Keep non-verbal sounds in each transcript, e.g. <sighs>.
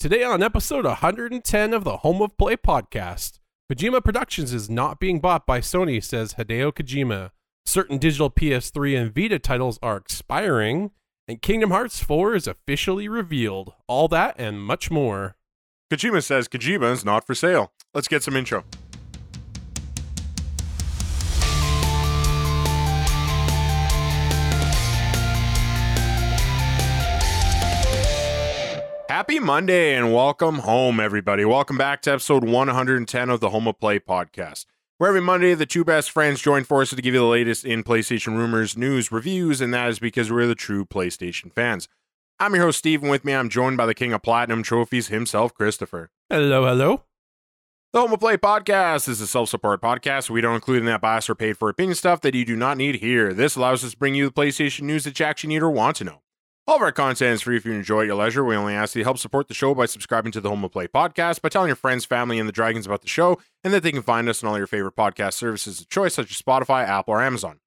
Today on episode 110 of the Home of Play podcast, Kojima Productions is not being bought by Sony, says Hideo Kojima. Certain digital PS3 and Vita titles are expiring, and Kingdom Hearts 4 is officially revealed. All that and much more. Kojima says Kojima is not for sale. Let's get some intro. Happy Monday and welcome home, everybody. Welcome back to episode 110 of the Home of Play podcast, where every Monday the two best friends join forces to give you the latest in PlayStation rumors, news, reviews, and that is because we're the true PlayStation fans. I'm your host, Steve, and with me I'm joined by the king of platinum trophies himself, Christopher. Hello, hello. The Home of Play podcast is a self-support podcast. We don't include in that bias or paid for opinion stuff that you do not need here. This allows us to bring you the PlayStation news that you actually need or want to know. All of our content is free if you enjoy at your leisure. We only ask that you help support the show by subscribing to the Home of Play podcast, by telling your friends, family, and the Dragons about the show, and that they can find us on all your favorite podcast services of choice, such as Spotify, Apple, or Amazon.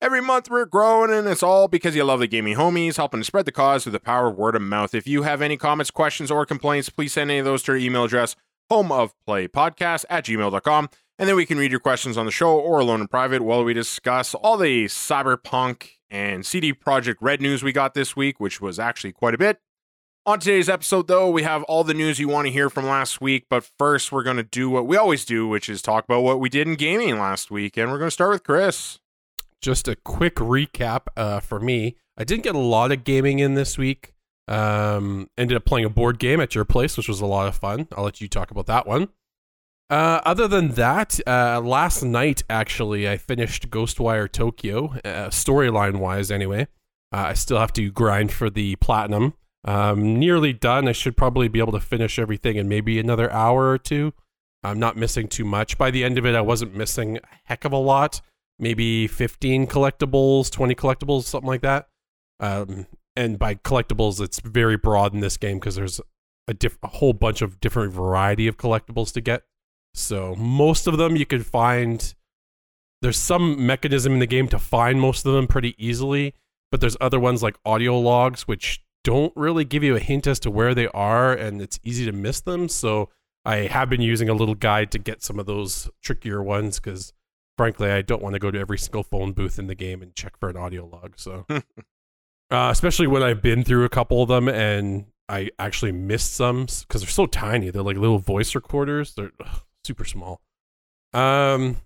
Every month we're growing, and it's all because you love the gaming homies, helping to spread the cause through the power of word of mouth. If you have any comments, questions, or complaints, please send any of those to our email address, homeofplaypodcast at gmail.com, and then we can read your questions on the show or alone in private while we discuss all the cyberpunk and CD Projekt Red news we got this week, which was actually quite a bit. On today's episode, though, we have all the news you want to hear from last week. But first, we're going to do what we always do, which is talk about what we did in gaming last week. And we're going to start with Chris. Just a quick recap uh, for me. I didn't get a lot of gaming in this week. Um, ended up playing a board game at your place, which was a lot of fun. I'll let you talk about that one. Uh, other than that, uh, last night actually, I finished Ghostwire Tokyo, uh, storyline wise, anyway. Uh, I still have to grind for the platinum. Um, nearly done. I should probably be able to finish everything in maybe another hour or two. I'm not missing too much. By the end of it, I wasn't missing a heck of a lot. Maybe 15 collectibles, 20 collectibles, something like that. Um, and by collectibles, it's very broad in this game because there's a, diff- a whole bunch of different variety of collectibles to get. So most of them you can find. There's some mechanism in the game to find most of them pretty easily, but there's other ones like audio logs which don't really give you a hint as to where they are, and it's easy to miss them. So I have been using a little guide to get some of those trickier ones because, frankly, I don't want to go to every single phone booth in the game and check for an audio log. So, <laughs> uh, especially when I've been through a couple of them and I actually missed some because they're so tiny. They're like little voice recorders. They're ugh, super small. Um,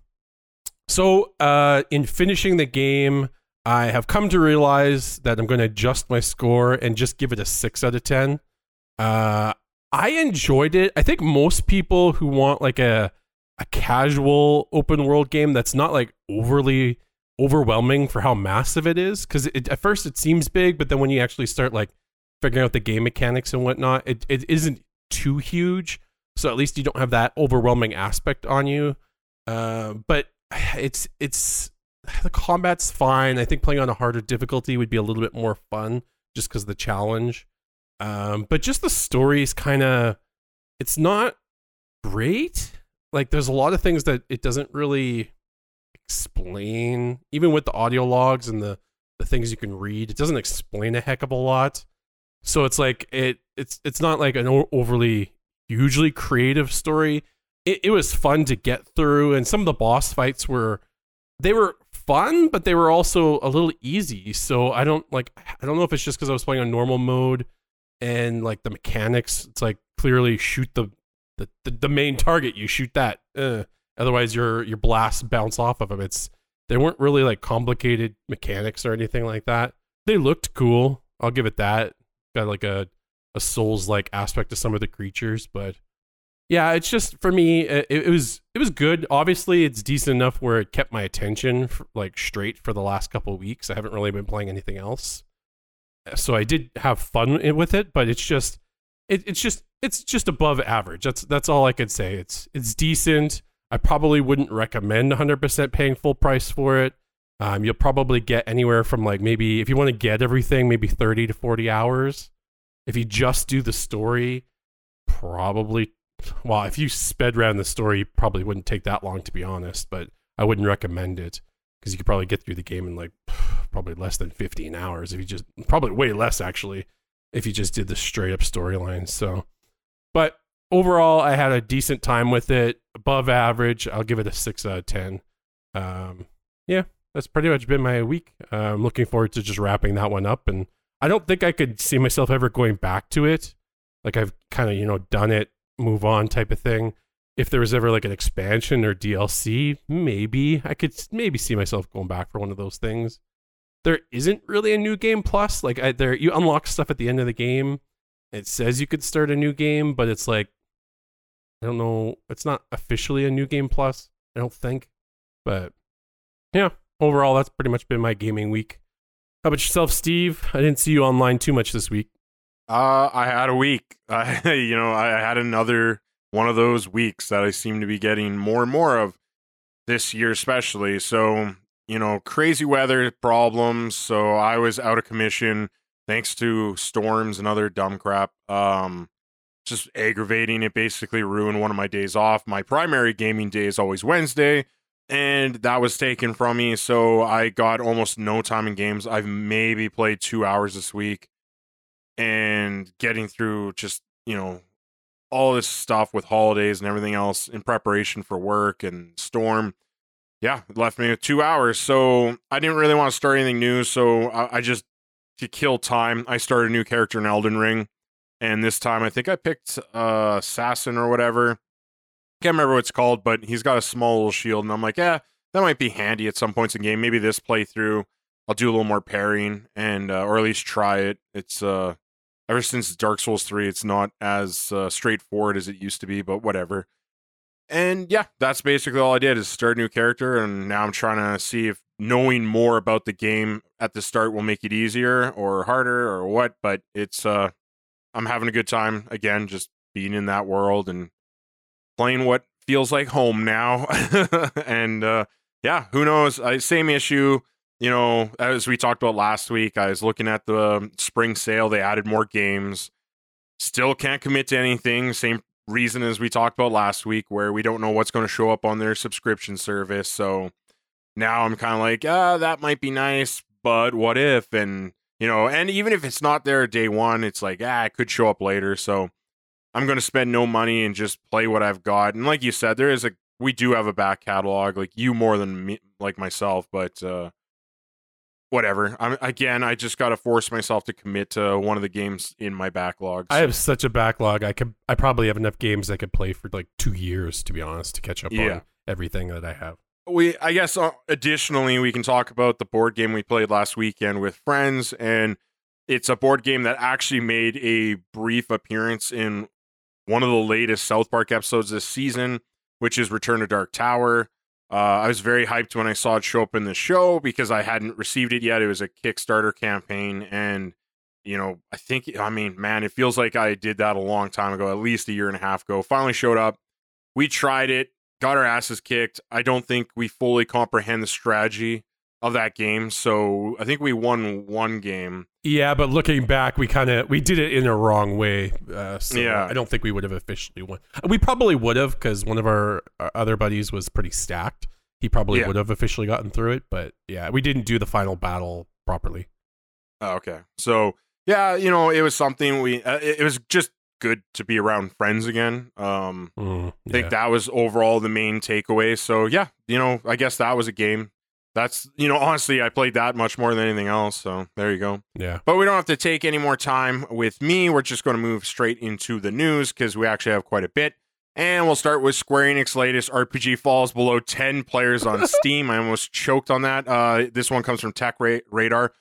so uh, in finishing the game, I have come to realize that I'm going to adjust my score and just give it a six out of ten. Uh, I enjoyed it. I think most people who want like a a casual open world game that's not like overly overwhelming for how massive it is, because at first it seems big, but then when you actually start like figuring out the game mechanics and whatnot, it, it isn't too huge. So at least you don't have that overwhelming aspect on you. Uh, but it's it's the combat's fine. I think playing on a harder difficulty would be a little bit more fun just because the challenge. Um, but just the story is kind of it's not great. Like there's a lot of things that it doesn't really explain, even with the audio logs and the the things you can read. It doesn't explain a heck of a lot. So it's like it it's it's not like an overly hugely creative story. It, it was fun to get through, and some of the boss fights were they were fun, but they were also a little easy. So I don't like I don't know if it's just because I was playing on normal mode and like the mechanics. It's like clearly shoot the the, the, the main target. You shoot that. Uh, otherwise, your your blasts bounce off of them. It's they weren't really like complicated mechanics or anything like that. They looked cool. I'll give it that. Got like a a souls like aspect to some of the creatures, but yeah, it's just for me. It, it, was it was good. Obviously, it's decent enough where it kept my attention for, like straight for the last couple weeks. I haven't really been playing anything else, so I did have fun with it. But it's just it, it's just it's just above average. That's that's all I could say. It's it's decent. I probably wouldn't recommend 100% paying full price for it. Um, you'll probably get anywhere from like maybe if you want to get everything, maybe 30 to 40 hours. If you just do the story, probably well, if you sped around the story, probably wouldn't take that long to be honest, but I wouldn't recommend it because you could probably get through the game in like <sighs> probably less than 15 hours if you just probably way less actually if you just did the straight up storyline. So But overall, I had a decent time with it, above average. I'll give it a six out of ten. Um, yeah, that's pretty much been my week. Uh, I'm looking forward to just wrapping that one up, and I don't think I could see myself ever going back to it. Like I've kind of you know done it, move on type of thing. If there was ever like an expansion or DLC, maybe I could maybe see myself going back for one of those things. There isn't really a new game plus. Like I, there, you unlock stuff at the end of the game. It says you could start a new game, but it's like I don't know. It's not officially a new game plus. I don't think, but yeah. Overall, that's pretty much been my gaming week. How about yourself, Steve? I didn't see you online too much this week. Uh, I had a week. <laughs> I, you know, I had another one of those weeks that I seem to be getting more and more of this year, especially. So, you know, crazy weather problems. So I was out of commission thanks to storms and other dumb crap. Um, just aggravating. It basically ruined one of my days off. My primary gaming day is always Wednesday, and that was taken from me. So I got almost no time in games. I've maybe played two hours this week, and getting through just you know all this stuff with holidays and everything else in preparation for work and storm. Yeah, left me with two hours. So I didn't really want to start anything new. So I, I just to kill time, I started a new character in Elden Ring. And this time I think I picked uh Assassin or whatever. Can't remember what it's called, but he's got a small little shield, and I'm like, yeah, that might be handy at some points in game. Maybe this playthrough, I'll do a little more parrying and uh, or at least try it. It's uh ever since Dark Souls 3, it's not as uh, straightforward as it used to be, but whatever. And yeah, that's basically all I did is start a new character, and now I'm trying to see if knowing more about the game at the start will make it easier or harder or what. But it's uh, I'm having a good time again, just being in that world and playing what feels like home now. <laughs> and uh, yeah, who knows? Same issue. You know, as we talked about last week, I was looking at the spring sale. They added more games. Still can't commit to anything. Same reason as we talked about last week, where we don't know what's going to show up on their subscription service. So now I'm kind of like, ah, that might be nice, but what if? And you know, and even if it's not there day one, it's like, ah, it could show up later. So I'm going to spend no money and just play what I've got. And like you said, there is a we do have a back catalog, like you more than me, like myself, but uh whatever. I'm again, I just got to force myself to commit to one of the games in my backlog. So. I have such a backlog. I could I probably have enough games I could play for like 2 years to be honest to catch up yeah. on everything that I have. We I guess uh, additionally we can talk about the board game we played last weekend with friends and it's a board game that actually made a brief appearance in one of the latest South Park episodes this season, which is Return to Dark Tower. Uh, I was very hyped when I saw it show up in the show because I hadn't received it yet. It was a Kickstarter campaign, and you know, I think, I mean, man, it feels like I did that a long time ago, at least a year and a half ago. Finally showed up. We tried it, got our asses kicked. I don't think we fully comprehend the strategy of that game. So I think we won one game. Yeah, but looking back, we kind of we did it in a wrong way. Uh, so yeah, I don't think we would have officially won. We probably would have because one of our, our, other buddies was pretty stacked. He probably yeah. would have officially gotten through it, but yeah, we didn't do the final battle properly. Oh, okay, so yeah, you know, it was something we. Uh, it, it, was just good to be around friends again. Um, mm, yeah. I think that was overall the main takeaway. So yeah, you know, I guess that was a game that's you know honestly i played that much more than anything else so there you go. Yeah. But we don't have to take any more time with me. We're just going to move straight into the news because we actually have quite a bit. And we'll start with square enix latest rpg falls below 10 players on <laughs> steam. I almost choked on that. Uh, this one comes from tech Ra- radar.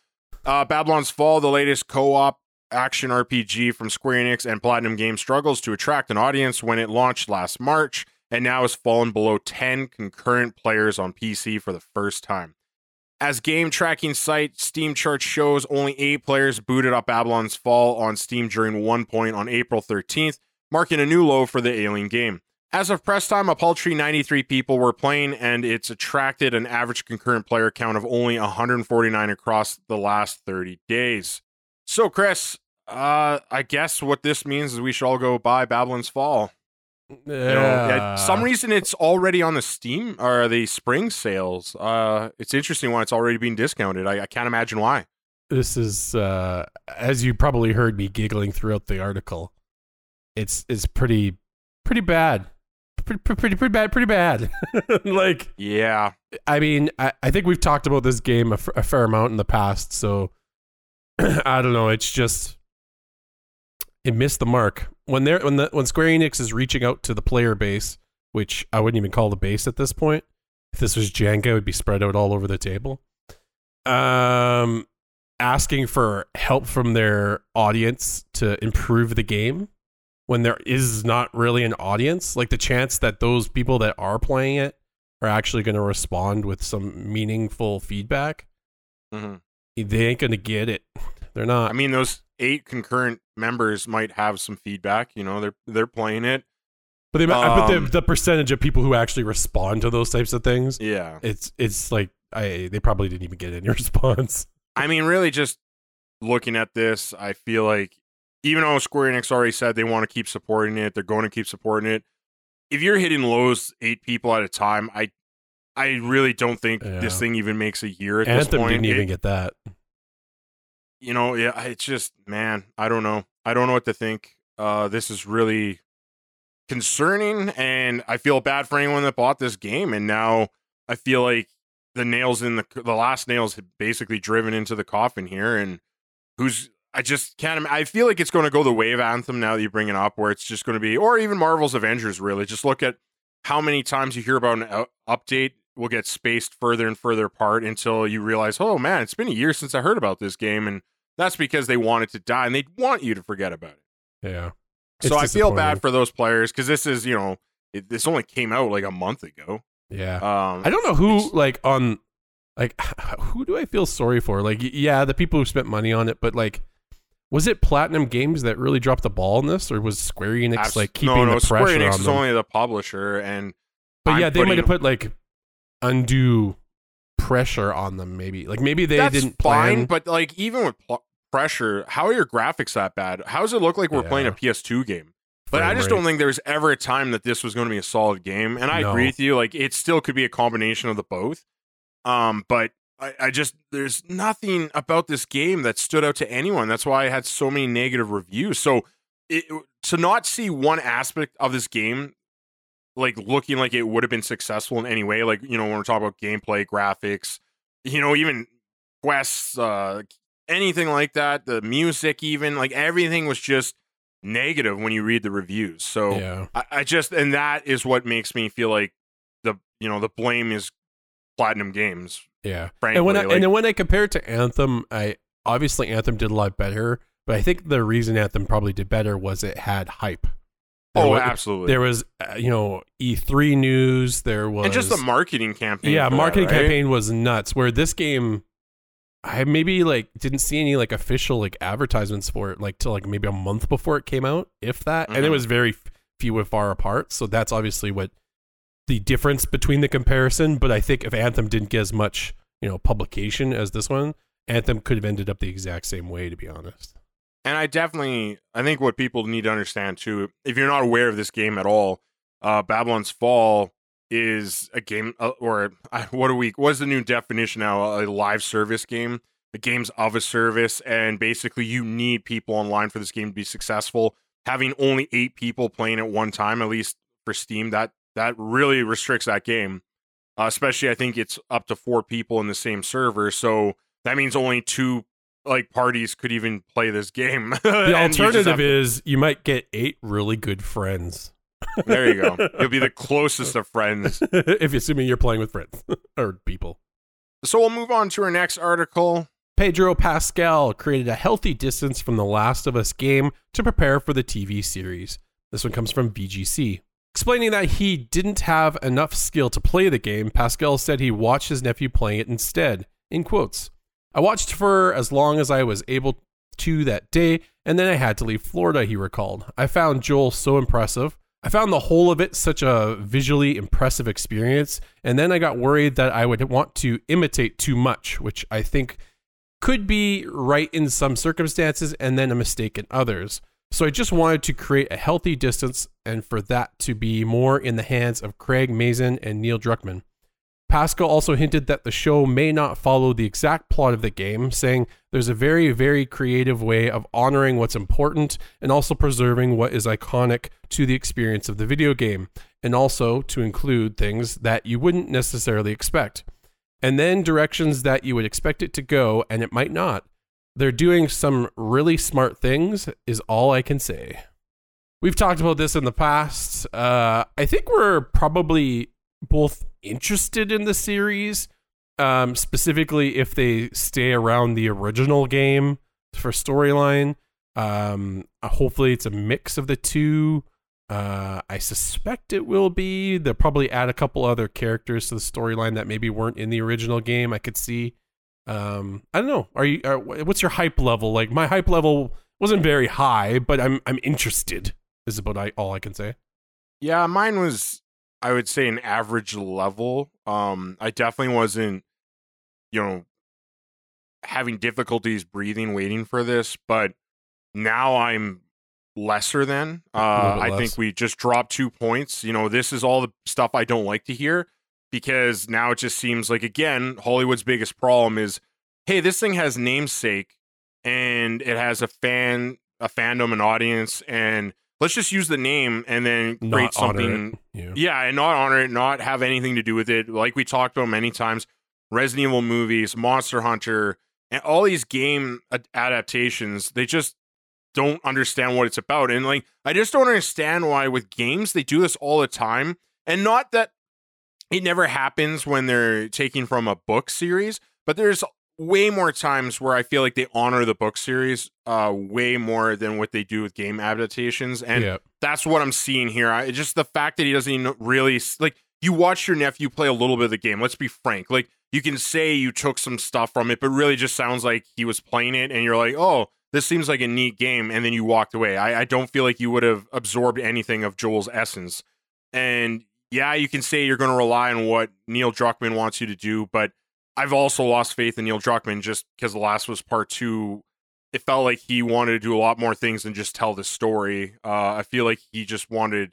Uh, babylon's fall the latest co-op action rpg from square enix and platinum games struggles to attract an audience when it launched last march and now has fallen below 10 concurrent players on PC for the first time. As game tracking site Steam Chart shows, only eight players booted up Babylon's Fall on Steam during one point on April 13th, marking a new low for the alien game. As of press time, a paltry 93 people were playing, and it's attracted an average concurrent player count of only 149 across the last 30 days. So, Chris, uh, I guess what this means is we should all go buy Babylon's Fall. Yeah. You know, some reason it's already on the Steam or the spring sales. Uh, it's interesting why it's already being discounted. I, I can't imagine why. This is, uh, as you probably heard me giggling throughout the article. it's it's pretty pretty bad. Pretty pretty pretty bad, pretty bad. <laughs> like Yeah. I mean, I, I think we've talked about this game a, f- a fair amount in the past, so <clears throat> I don't know. It's just it missed the mark when they're when the when Square Enix is reaching out to the player base, which I wouldn't even call the base at this point. If this was Jenga, it would be spread out all over the table. Um, asking for help from their audience to improve the game when there is not really an audience, like the chance that those people that are playing it are actually going to respond with some meaningful feedback, hmm they ain't going to get it. <laughs> They're not. I mean, those eight concurrent members might have some feedback. You know, they're they're playing it. but, they, but the, um, the percentage of people who actually respond to those types of things, Yeah. it's it's like I they probably didn't even get any <laughs> response. I mean, really, just looking at this, I feel like even though Square Enix already said they want to keep supporting it, they're going to keep supporting it. If you're hitting lows eight people at a time, I I really don't think Yeah. this thing even makes a year at this Anthem point. didn't even It- get that. You know, yeah, it's just man, I don't know. I don't know what to think. Uh, this is really concerning, and I feel bad for anyone that bought this game, and now I feel like the nails in the the last nails had basically driven into the coffin here, and who's I just can't. I feel like it's going to go the way of Anthem now that you bring it up, where it's just going to be, or even Marvel's Avengers. Really, just look at how many times you hear about an update will get spaced further and further apart until you realize, oh man, it's been a year since I heard about this game, and that's because they want it to die and they want you to forget about it. Yeah. so I feel bad for those players because this is, you know, it, this only came out like a month ago. Yeah. Um, I don't know who like on like <laughs> who do I feel sorry for? Like yeah, the people who spent money on it, but like was it Platinum Games that really dropped the ball in this, or was Square Enix like keeping no, no, the Square Enix on is only the publisher, and but I'm yeah, they might have put like undue pressure on them. Maybe like maybe they that's didn't fine. plan. But like, even with pl- pressure, how are your graphics that bad? How does it look like we're Yeah. playing a PS2 game? But I just rate. don't think there was ever a time that this was going to be a solid game. And I No. agree with you. Like it still could be a combination of the both. Um, but I, I just there's nothing about this game that stood out to anyone. That's why I had so many negative reviews. So it, to not see one aspect of this game like looking like it would have been successful in any way, like you know when we're talking about gameplay, graphics, you know even quests, uh, anything like that, the music, even like everything was just negative when you read the reviews. So yeah. I, I just and that is what makes me feel like the you know the blame is platinum games. Yeah. Frankly, and when I, like, and then when I compare it to Anthem, I obviously Anthem did a lot better, but I think the reason Anthem probably did better was it had hype. There oh, wa- absolutely. There was, uh, you know, E3 news. There was and just the marketing campaign. yeah, for that, marketing right? campaign was nuts. Where this game, I maybe like didn't see any like official like advertisements for it like till like maybe a month before it came out, if that, and it Mhm. was very f- few and far apart. So that's obviously what the difference between the comparison. But I think if Anthem didn't get as much you know publication as this one, Anthem could have ended up the exact same way. To be honest. And I definitely, I think what people need to understand too, if you're not aware of this game at all, uh, Babylon's Fall is a game, uh, or uh, what are we? What's the new definition now? A live service game. The game's of a service, and basically you need people online for this game to be successful. Having only eight people playing at one time, at least for Steam, that that really restricts that game. Uh, especially, I think it's up to four people in the same server, so that means only two like parties could even play this game. <laughs> The alternative is you might get eight really good friends. there you go. <laughs> You'll be the closest of friends. <laughs> if you're assuming you're playing with friends or people. So we'll move on to our next article. Pedro Pascal created a healthy distance from the Last of Us game to prepare for the TV series. This one comes from VGC. Explaining that he didn't have enough skill to play the game, Pascal said he watched his nephew playing it instead. In quotes, I watched for as long as I was able to that day, and then I had to leave Florida, he recalled. I found Joel so impressive. I found the whole of it such a visually impressive experience, and then I got worried that I would want to imitate too much, which I think could be right in some circumstances and then a mistake in others. So I just wanted to create a healthy distance and for that to be more in the hands of Craig Mazin and Neil Druckmann. Pascal also hinted that the show may not follow the exact plot of the game, saying there's a very, very creative way of honoring what's important and also preserving what is iconic to the experience of the video game, and also to include things that you wouldn't necessarily expect. And then directions that you would expect it to go, and it might not. They're doing some really smart things, is all I can say. We've talked about this in the past. Uh, I think we're probably both interested in the series, um, specifically if they stay around the original game for storyline. Um, uh, hopefully, it's a mix of the two. Uh, I suspect it will be. They'll probably add a couple other characters to the storyline that maybe weren't in the original game. I could see. Um, I don't know. Are you? Are, what's your hype level? Like my hype level wasn't very high, but I'm I'm interested. Is about all I can say. Yeah, mine was I would say an average level. Um, I definitely wasn't, you know, having difficulties breathing waiting for this, but now I'm lesser than. Uh, I less. think we just dropped two points. You know, this is all the stuff I don't like to hear because now it just seems like again Hollywood's biggest problem is, hey, this thing has namesake and it has a fan, a fandom, an audience, and let's just use the name and then create Not honor something. Yeah. yeah, and not honor it, not have anything to do with it. Like we talked about many times, Resident Evil movies, Monster Hunter, and all these game ad- adaptations, they just don't understand what it's about. And like, I just don't understand why with games they do this all the time. And not that it never happens when they're taking from a book series, but there's way more times where I feel like they honor the book series uh way more than what they do with game adaptations. And yeah. that's what I'm seeing here. I just the fact that he doesn't even really like you watch your nephew play a little bit of the game. Let's be frank. Like you can say you took some stuff from it, but really just sounds like he was playing it and you're like, oh, this seems like a neat game, and then you walked away. I, I don't feel like you would have absorbed anything of Joel's essence. And yeah, you can say you're going to rely on what Neil Druckmann wants you to do, but I've also lost faith in Neil Druckmann just because the last was part two it felt like he wanted to do a lot more things than just tell the story. Uh, I feel like he just wanted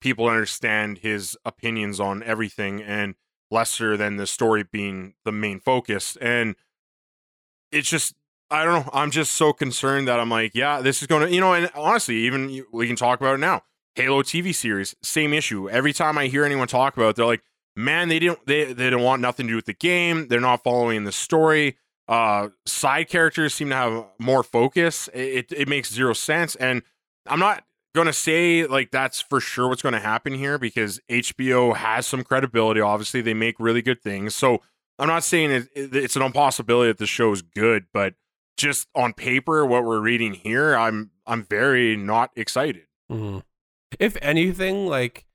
people to understand his opinions on everything and lesser than the story being the main focus. And it's just, I don't know. I'm just so concerned that I'm like, yeah, this is going to, you know, and honestly, even we can talk about it now. Halo TV series, same issue. Every time I hear anyone talk about it, they're like, man, they didn't, they, they don't want nothing to do with the game. They're not following the story. Uh side characters seem to have more focus. It, it makes zero sense. And i'm not gonna say like that's for sure what's gonna happen here because hbo has some credibility. Obviously they make really good things. So i'm not saying it, it- it's an impossibility that the show is good but just on paper what we're reading here i'm i'm very not excited. Mhm. If anything, like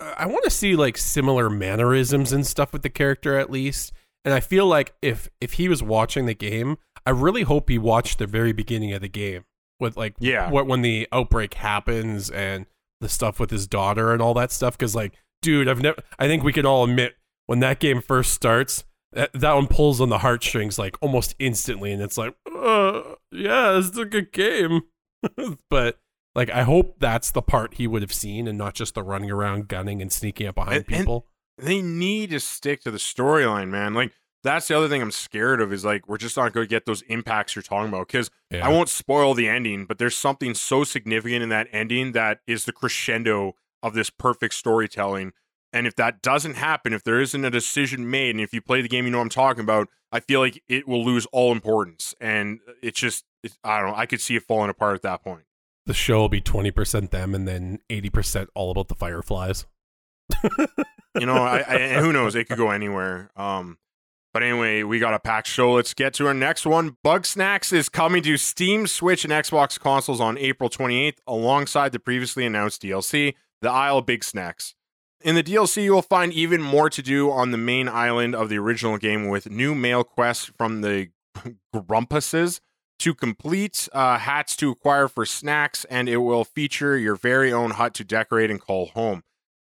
I want to see like similar mannerisms and stuff with the character at least. And I feel like if if he was watching the game, I really hope he watched the very beginning of the game with like Yeah. what when the outbreak happens and the stuff with his daughter and all that stuff cuz like dude, I've never I think we can all admit when that game first starts that, that one pulls on the heartstrings like almost instantly and it's like uh, yeah, it's a good game. <laughs> but like I hope that's the part he would have seen and not just the running around gunning and sneaking up behind And- and- people. they need to stick to the storyline man like that's the other thing i'm scared of is like we're just not going to get those impacts you're talking about because yeah. I won't spoil the ending, but there's something so significant in that ending that is the crescendo of this perfect storytelling. And if that doesn't happen, if there isn't a decision made, and if you play the game, you know what I'm talking about, I feel like it will lose all importance. And it's just, it's, I don't know, I could see it falling apart at that point. The show will be 20% them and then 80% all about the fireflies. You know, I, I, who knows? It could go anywhere. Um, but anyway, we got a packed show. Let's get to our next one. Bugsnax is coming to Steam, Switch, and Xbox consoles on April 28th, alongside the previously announced DLC, The Isle of Bigsnax. In the DLC, you will find even more to do on the main island of the original game with new mail quests from the <laughs> Grumpuses to complete, uh, hats to acquire for snacks, and it will feature your very own hut to decorate and call home.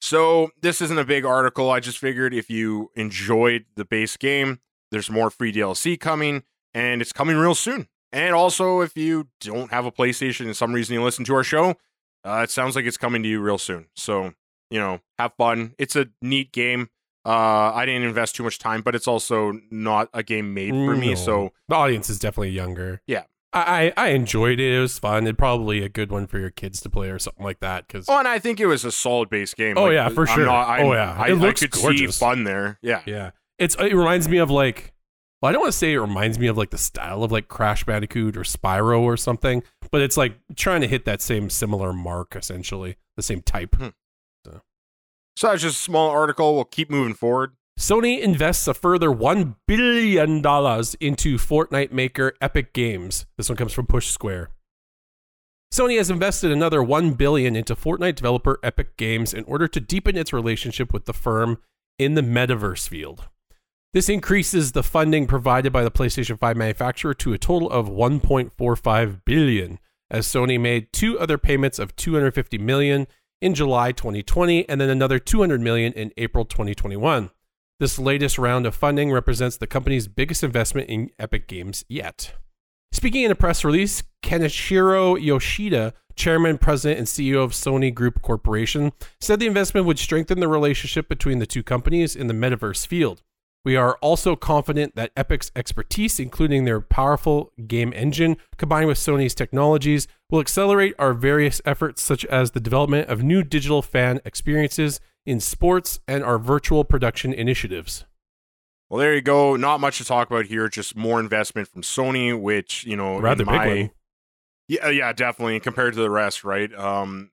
So this isn't a big article. I just figured if you enjoyed the base game, there's more free DLC coming, and it's coming real soon. And also, if you don't have a PlayStation and some reason you listen to our show, uh, it sounds like it's coming to you real soon. So you know, have fun. It's a neat game. Uh, I didn't invest too much time, but it's also not a game made for me. No. So the audience is definitely younger. Yeah. I, I I enjoyed it. It was fun. It's probably a good one for your kids to play or something like that. Because Oh, and I think it was a solid base game. Oh, yeah, for I'm sure. Not, Oh, yeah. I, It I looks could see gorgeous. fun there. Yeah. yeah, it's it reminds me of like. Well, I don't want to say it reminds me of like the style of like Crash Bandicoot or Spyro or something, but it's like trying to hit that same similar mark, essentially the same type. Hmm. So that's just a small article. We'll keep moving forward. Sony invests a further $1 billion into Fortnite maker Epic Games. This one comes from Push Square. Sony has invested another 1 billion into Fortnite developer Epic Games in order to deepen its relationship with the firm in the metaverse field. This increases the funding provided by the PlayStation 5 manufacturer to a total of 1.45 billion as Sony made two other payments of 250 million in July 2020 and then another 200 million in April 2021. This latest round of funding represents the company's biggest investment in Epic Games yet. Speaking in a press release, Kenichiro Yoshida, chairman, president, and CEO of Sony Group Corporation, said the investment would strengthen the relationship between the two companies in the metaverse field. We are also confident that Epic's expertise, including their powerful game engine combined with Sony's technologies, will accelerate our various efforts, such as the development of new digital fan experiences in sports and our virtual production initiatives. Well, there you go. Not much to talk about here. Just more investment from Sony, which you know, Rather big one. Yeah, yeah, definitely. Compared to the rest, right? Um,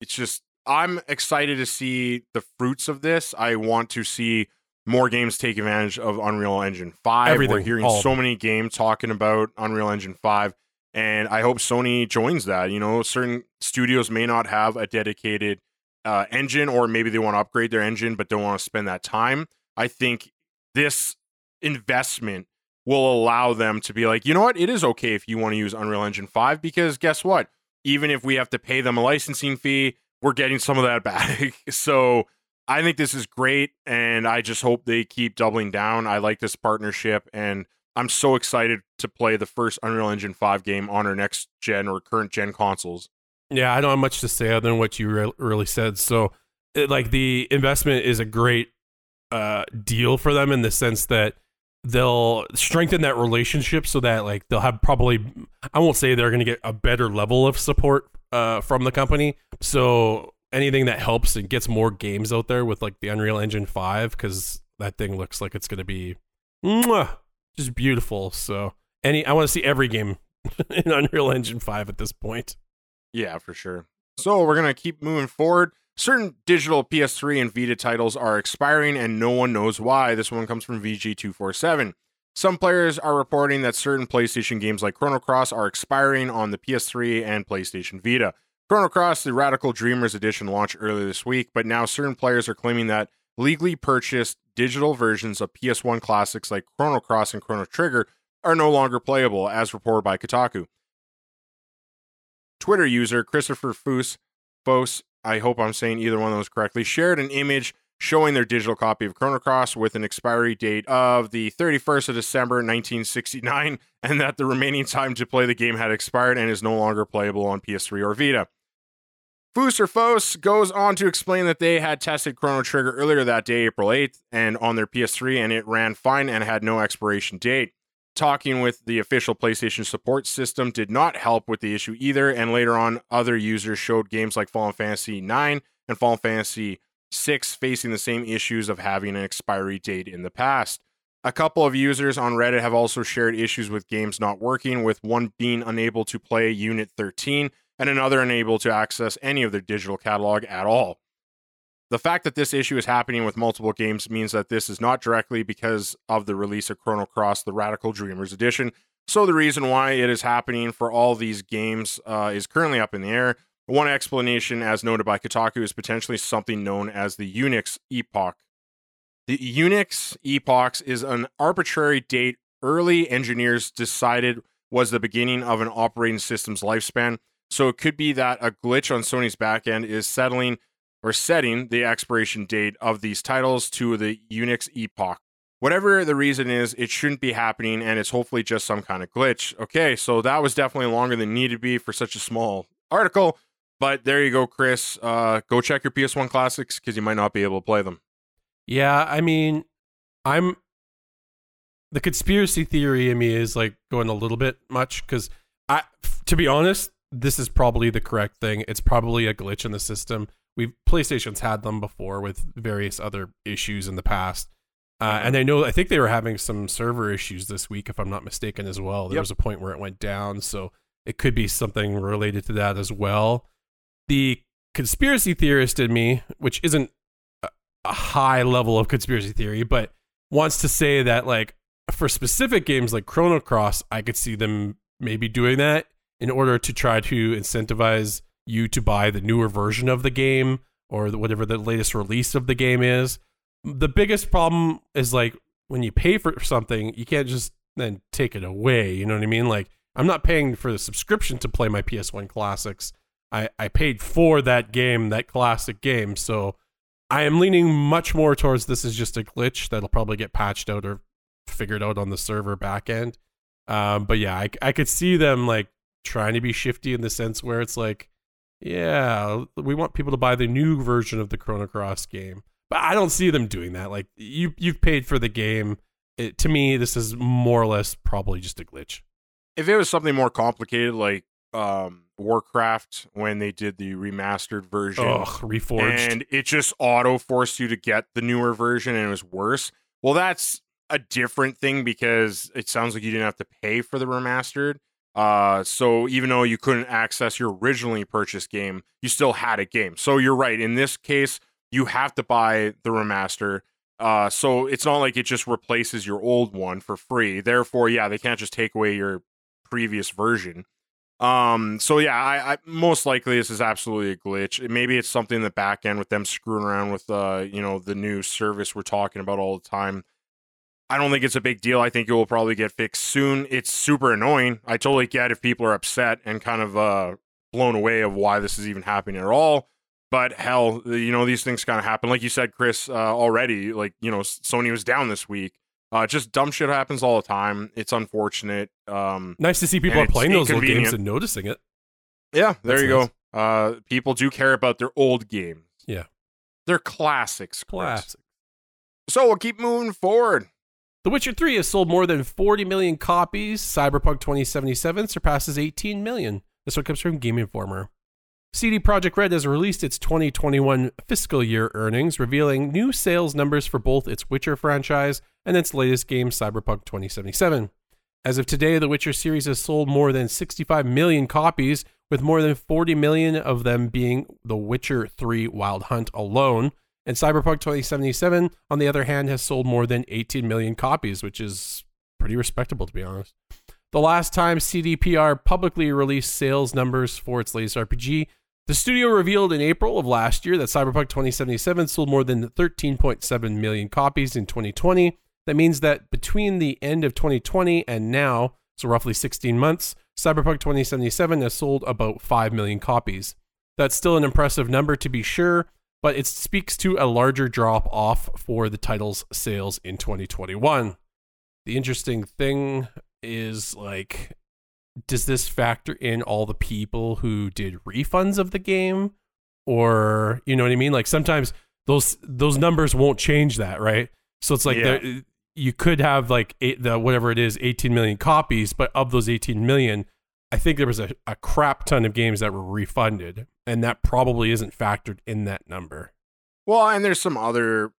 it's just I'm excited to see the fruits of this. I want to see more games take advantage of Unreal Engine Five. We're hearing so many games talking about Unreal Engine Five, and I hope Sony joins that. You know, certain studios may not have a dedicated uh, engine, or maybe they want to upgrade their engine, but don't want to spend that time. I think this investment will allow them to be like, you know what, it is okay if you want to use Unreal Engine 5 because guess what? Even if we have to pay them a licensing fee, we're getting some of that <laughs> back. so I think this is great and I just hope they keep doubling down. I like this partnership and I'm so excited to play the first Unreal Engine 5 game on our next gen or current gen consoles. Yeah, I don't have much to say other than what you re- really said. So, it, like, the investment is a great uh, deal for them in the sense that they'll strengthen that relationship so that, like, they'll have probably, I won't say they're going to get a better level of support uh, from the company. So, anything that helps and gets more games out there with, like, the Unreal Engine 5, because that thing looks like it's going to be mwah, just beautiful. So, any, I want to see every game <laughs> in Unreal Engine 5 at this point. Yeah, for sure. So we're gonna keep moving forward. Certain digital PS3 and Vita titles are expiring, and no one knows why. This one comes from VG247. Some players are reporting that certain PlayStation games like Chrono Cross are expiring on the PS3 and PlayStation Vita. Chrono Cross, the Radical Dreamers Edition, launched earlier this week, but now certain players are claiming that legally purchased digital versions of PS1 classics like Chrono Cross and Chrono Trigger are no longer playable, as reported by Kotaku. Twitter user Christopher Foos, Fos, I hope I'm saying either one of those correctly, shared an image showing their digital copy of Chrono Cross with an expiry date of the 31st of December 1969, and that the remaining time to play the game had expired and is no longer playable on PS3 or Vita. Foos Fos goes on to explain that they had tested Chrono Trigger earlier that day, April 8th, and on their PS3, and it ran fine and had no expiration date talking with the official PlayStation support system did not help with the issue either. And later on, other users showed games like Final Fantasy IX and Final Fantasy VI facing the same issues of having an expiry date in the past. A couple of users on Reddit have also shared issues with games not working, with one being unable to play Unit 13 and another unable to access any of their digital catalog at all. The fact that this issue is happening with multiple games means that this is not directly because of the release of Chrono Cross, the Radical Dreamers Edition. So, the reason why it is happening for all these games uh, is currently up in the air. One explanation, as noted by Kotaku, is potentially something known as the Unix epoch. The Unix epoch is an arbitrary date early engineers decided was the beginning of an operating system's lifespan. So, it could be that a glitch on Sony's backend is settling or setting the expiration date of these titles to the Unix epoch. Whatever the reason is, it shouldn't be happening and it's hopefully just some kind of glitch. Okay, so that was definitely longer than needed to be for such a small article. But there you go, Chris. Uh, go check your PS1 classics because you might not be able to play them. Yeah, I mean, I'm the conspiracy theory in me is like going a little bit much because I, to be honest, this is probably the correct thing. It's probably a glitch in the system. We've PlayStation's had them before with various other issues in the past. Uh, and I know I think they were having some server issues this week, if I'm not mistaken, as well. There Yep. was a point where it went down, so it could be something related to that as well. The conspiracy theorist in me, which isn't a- a high level of conspiracy theory, but wants to say that like for specific games like Chrono Cross, I could see them maybe doing that in order to try to incentivize you to buy the newer version of the game or the, whatever the latest release of the game is. The biggest problem is like when you pay for something, you can't just then take it away. You know what I mean? Like I'm not paying for the subscription to play my PS1 classics. I, I paid for that game, that classic game. So I am leaning much more towards this is just a glitch that'll probably get patched out or figured out on the server back end. Um, but yeah, I, I could see them like trying to be shifty in the sense where it's like, yeah, we want people to buy the new version of the Chrono Cross game. But I don't see them doing that. Like you, you've paid for the game. It, to me, this is more or less probably just a glitch. If it was something more complicated, like um, Warcraft when they did the remastered version, Ugh, reforged. and it just auto forced you to get the newer version and it was worse. Well, that's a different thing because it sounds like you didn't have to pay for the remastered. Uh, so even though you couldn't access your originally purchased game, you still had a game. So you're right. In this case, you have to buy the remaster. Uh, so it's not like it just replaces your old one for free. Therefore, yeah, they can't just take away your previous version. Um, so yeah, I, I most likely this is absolutely a glitch. Maybe it's something in the back end with them screwing around with uh, you know, the new service we're talking about all the time. I don't think it's a big deal. I think it will probably get fixed soon. It's super annoying. I totally get if people are upset and kind of uh blown away of why this is even happening at all. But hell, you know, these things kind of happen. Like you said, Chris, uh, already, like, you know, Sony was down this week. Uh, just dumb shit happens all the time. It's unfortunate. Um, nice to see people are playing those old games and noticing it. Yeah, there That's you nice. go. Uh, people do care about their old games. Yeah. they're classics. Chris. Classic. So we'll keep moving forward. The Witcher 3 has sold more than 40 million copies. Cyberpunk 2077 surpasses 18 million. This one comes from Game Informer. CD Projekt Red has released its 2021 fiscal year earnings, revealing new sales numbers for both its Witcher franchise and its latest game, Cyberpunk 2077. As of today, the Witcher series has sold more than 65 million copies, with more than 40 million of them being The Witcher 3 Wild Hunt alone. And Cyberpunk 2077, on the other hand, has sold more than 18 million copies, which is pretty respectable, to be honest. The last time CDPR publicly released sales numbers for its latest RPG, the studio revealed in April of last year that Cyberpunk 2077 sold more than 13.7 million copies in 2020. That means that between the end of 2020 and now, so roughly 16 months, Cyberpunk 2077 has sold about 5 million copies. That's still an impressive number to be sure, but it speaks to a larger drop off for the title's sales in 2021. The interesting thing is like does this factor in all the people who did refunds of the game or you know what I mean like sometimes those those numbers won't change that, right? So it's like Yeah. there, you could have like eight, the whatever it is 18 million copies, but of those 18 million, I think there was a, a crap ton of games that were refunded, and that probably isn't factored in that number. Well, and there's some other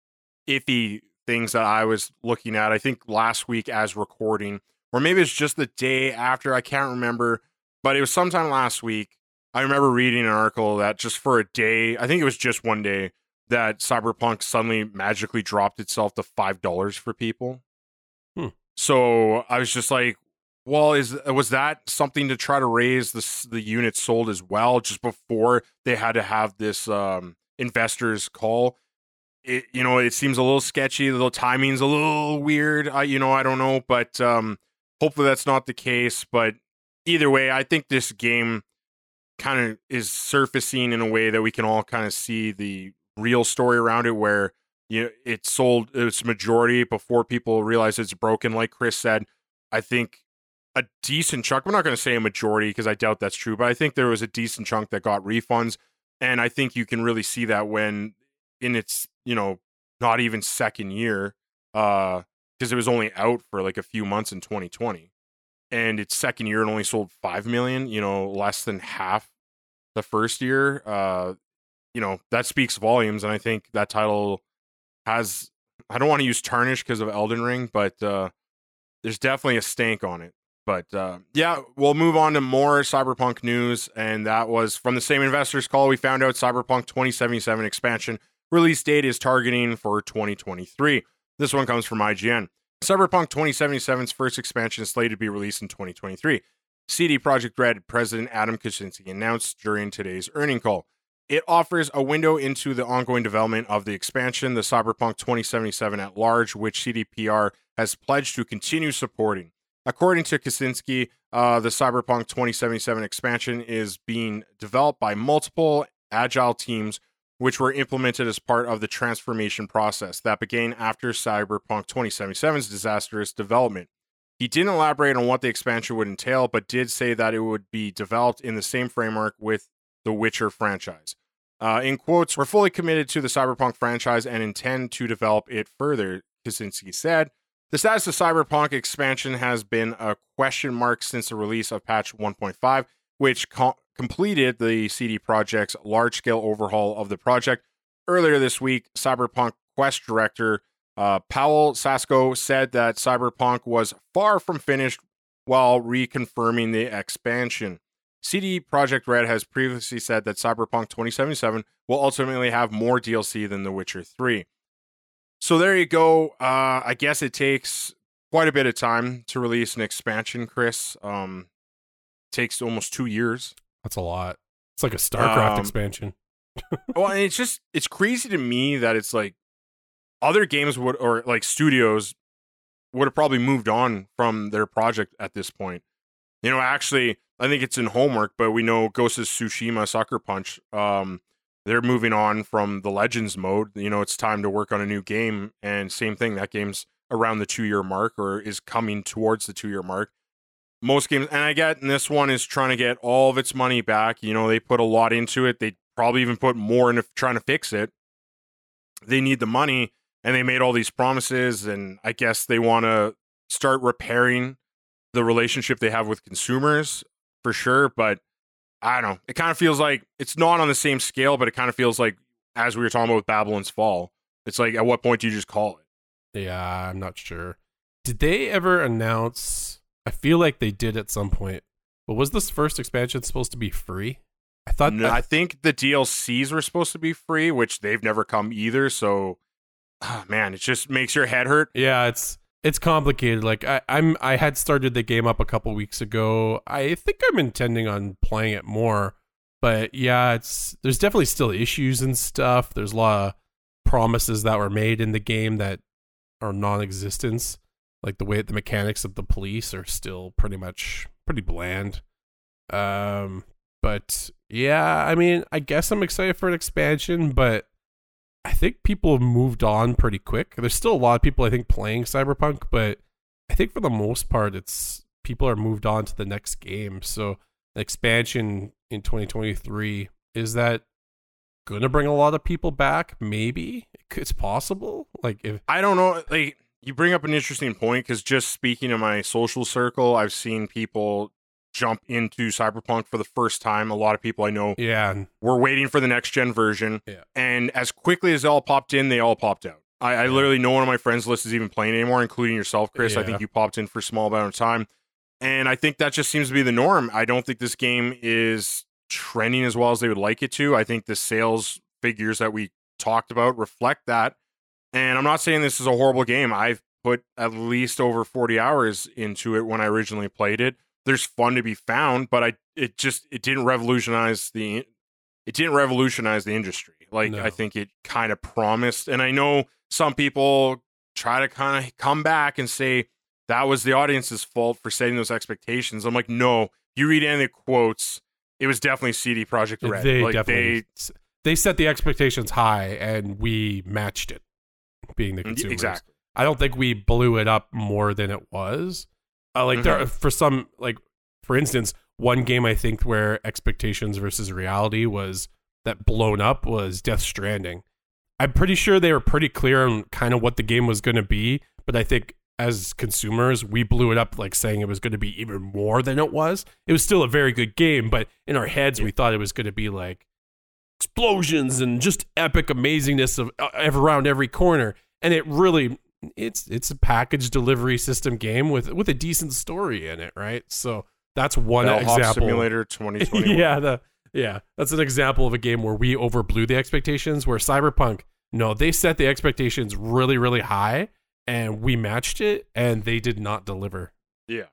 iffy things that I was looking at. I think last week as recording, or maybe it's just the day after. I can't remember, but it was sometime last week. I remember reading an article that just for a day, I think it was just one day, that Cyberpunk suddenly magically dropped itself to five dollars for people. Hmm. So I was just like, well, is was that something to try to raise the the units sold as well, just before they had to have this um, investors call? It you know it seems a little sketchy. The timing's a little weird. I you know I don't know, but um, hopefully that's not the case. But either way, I think this game kind of is surfacing in a way that we can all kind of see the real story around it, where you know, it sold its majority before people realize it's broken. Like Chris said, I think a decent chunk. I'm not going to say a majority because I doubt that's true, but I think there was a decent chunk that got refunds, and I think you can really see that when in its you know not even second year, uh, because it was only out for like a few months in 2020, and its second year it only sold five million. You know, less than half the first year. Uh, you know that speaks volumes, and I think that title has. I don't want to use tarnish because of Elden Ring, but uh, there's definitely a stank on it. But uh, yeah, we'll move on to more Cyberpunk news. And that was from the same investors call. We found out Cyberpunk 2077 expansion release date is targeting for 2023. This one comes from IGN. Cyberpunk 2077's first expansion is slated to be released in 2023. CD Projekt Red President Adam Kaczynski announced during today's earning call. It offers a window into the ongoing development of the expansion, the Cyberpunk 2077 at large, which CDPR has pledged to continue supporting. According to Kaczynski, uh, the Cyberpunk 2077 expansion is being developed by multiple agile teams, which were implemented as part of the transformation process that began after Cyberpunk 2077's disastrous development. He didn't elaborate on what the expansion would entail, but did say that it would be developed in the same framework with the Witcher franchise. Uh, in quotes, we're fully committed to the Cyberpunk franchise and intend to develop it further, Kaczynski said. The status of Cyberpunk expansion has been a question mark since the release of patch 1.5, which co- completed the CD Projekt's large scale overhaul of the project. Earlier this week, Cyberpunk Quest director uh, Paweł Sasko said that Cyberpunk was far from finished while reconfirming the expansion. CD Projekt Red has previously said that Cyberpunk 2077 will ultimately have more DLC than The Witcher 3. So there you go. Uh, I guess it takes quite a bit of time to release an expansion, Chris. Um, takes almost two years. That's a lot. It's like a StarCraft Um, expansion. <laughs> well, and it's just it's crazy to me that it's like other games would or like studios would have probably moved on from their project at this point. You know, actually, I think it's in homework, but we know Ghost of Tsushima Sucker Punch. Um, they're moving on from the Legends mode. You know, it's time to work on a new game, and same thing. That game's around the two year mark or is coming towards the two year mark. Most games, and I get and this one is trying to get all of its money back. You know, they put a lot into it. They probably even put more into trying to fix it. They need the money, and they made all these promises, and I guess they want to start repairing the relationship they have with consumers for sure. But I don't know. It kind of feels like it's not on the same scale, but it kind of feels like as we were talking about with Babylon's Fall. It's like at what point do you just call it? Yeah, I'm not sure. Did they ever announce? I feel like they did at some point. But was this first expansion supposed to be free? I thought. No, I, I think the DLCs were supposed to be free, which they've never come either. So, ah, man, it just makes your head hurt. yeah, it's it's complicated. Like I, I'm I had started the game up a couple weeks ago. I think I'm intending on playing it more. But yeah, it's there's definitely still issues and stuff. There's a lot of promises that were made in the game that are non-existence. Like the way the mechanics of the police are still pretty much pretty bland. Um, but yeah, I mean, I guess I'm excited for an expansion, but I think people have moved on pretty quick. There's still a lot of people I think playing Cyberpunk, but I think for the most part, it's people are moved on to the next game. So an expansion in 2023 is that going to bring a lot of people back? Maybe it's possible. Like if I don't know. Like you bring up an interesting point because just speaking to my social circle, I've seen people jump into Cyberpunk for the first time. A lot of people I know yeah, were waiting for the next gen version, Yeah. and as quickly as they all popped in, they all popped out. I, I Yeah. literally no one on my friends list is even playing anymore, including yourself, Chris. I think you popped in for a small amount of time, and I think that just seems to be the norm. I don't think this game is trending as well as they would like it to. I think the sales figures that we talked about reflect that. And I'm not saying this is a horrible game. I've put at least over 40 hours into it when I originally played it. There's fun to be found, but I it just it didn't revolutionize the it didn't revolutionize the industry. Like No. I think it kind of promised. And I know some people try to kind of come back and say that was the audience's fault for setting those expectations. I'm like, no. You read any the quotes, it was definitely CD Projekt Red. they like definitely they they set the expectations high and we matched it. Being the mm, consumers, exactly. I don't think we blew it up more than it was. Uh, like there, are, for some, like for instance, one game I think where expectations versus reality was that blown up was Death Stranding. I'm pretty sure they were pretty clear on kind of what the game was going to be, but I think as consumers, we blew it up like saying it was going to be even more than it was. It was still a very good game, but in our heads, we thought it was going to be like explosions and just epic amazingness of uh, around every corner. And it really, it's it's a package delivery system game with with a decent story in it, right? So that's one Bellhop example. Simulator <laughs> 2021. yeah, the yeah, that's an example of a game where we overblew the expectations. Where Cyberpunk, no, they set the expectations really, really high, and we matched it, and they did not deliver. Yeah.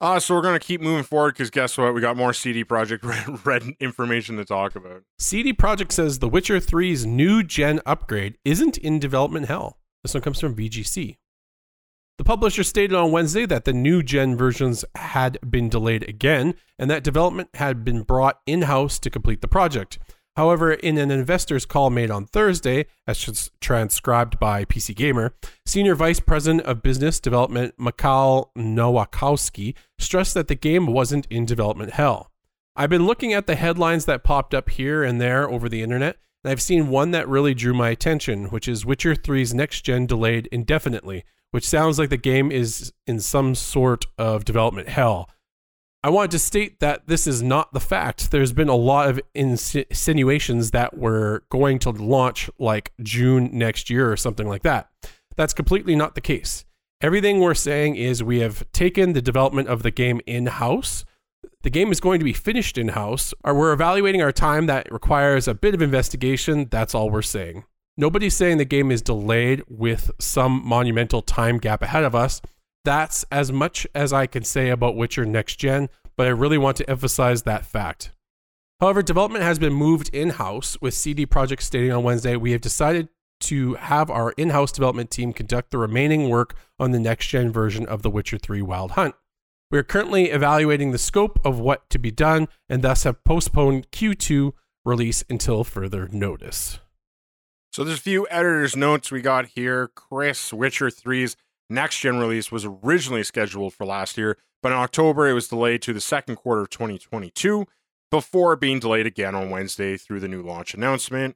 Uh, so we're gonna keep moving forward because guess what? We got more CD Projekt <laughs> Red, Red information to talk about. CD Projekt says The Witcher 3's new gen upgrade isn't in development hell. This one comes from VGC. The publisher stated on Wednesday that the new gen versions had been delayed again and that development had been brought in house to complete the project. However, in an investor's call made on Thursday, as transcribed by PC Gamer, Senior Vice President of Business Development Mikhail Nowakowski stressed that the game wasn't in development hell. I've been looking at the headlines that popped up here and there over the internet, I've seen one that really drew my attention, which is Witcher 3's next gen delayed indefinitely, which sounds like the game is in some sort of development hell. I wanted to state that this is not the fact. There's been a lot of insinuations that we're going to launch like June next year or something like that. That's completely not the case. Everything we're saying is we have taken the development of the game in house. The game is going to be finished in house, or we're evaluating our time that requires a bit of investigation. That's all we're saying. Nobody's saying the game is delayed with some monumental time gap ahead of us. That's as much as I can say about Witcher Next Gen, but I really want to emphasize that fact. However, development has been moved in house, with CD Projekt stating on Wednesday we have decided to have our in house development team conduct the remaining work on the next gen version of The Witcher 3 Wild Hunt. We are currently evaluating the scope of what to be done and thus have postponed Q2 release until further notice. So there's a few editor's notes we got here. Chris, Witcher 3's next gen release was originally scheduled for last year, but in October it was delayed to the second quarter of 2022 before being delayed again on Wednesday through the new launch announcement.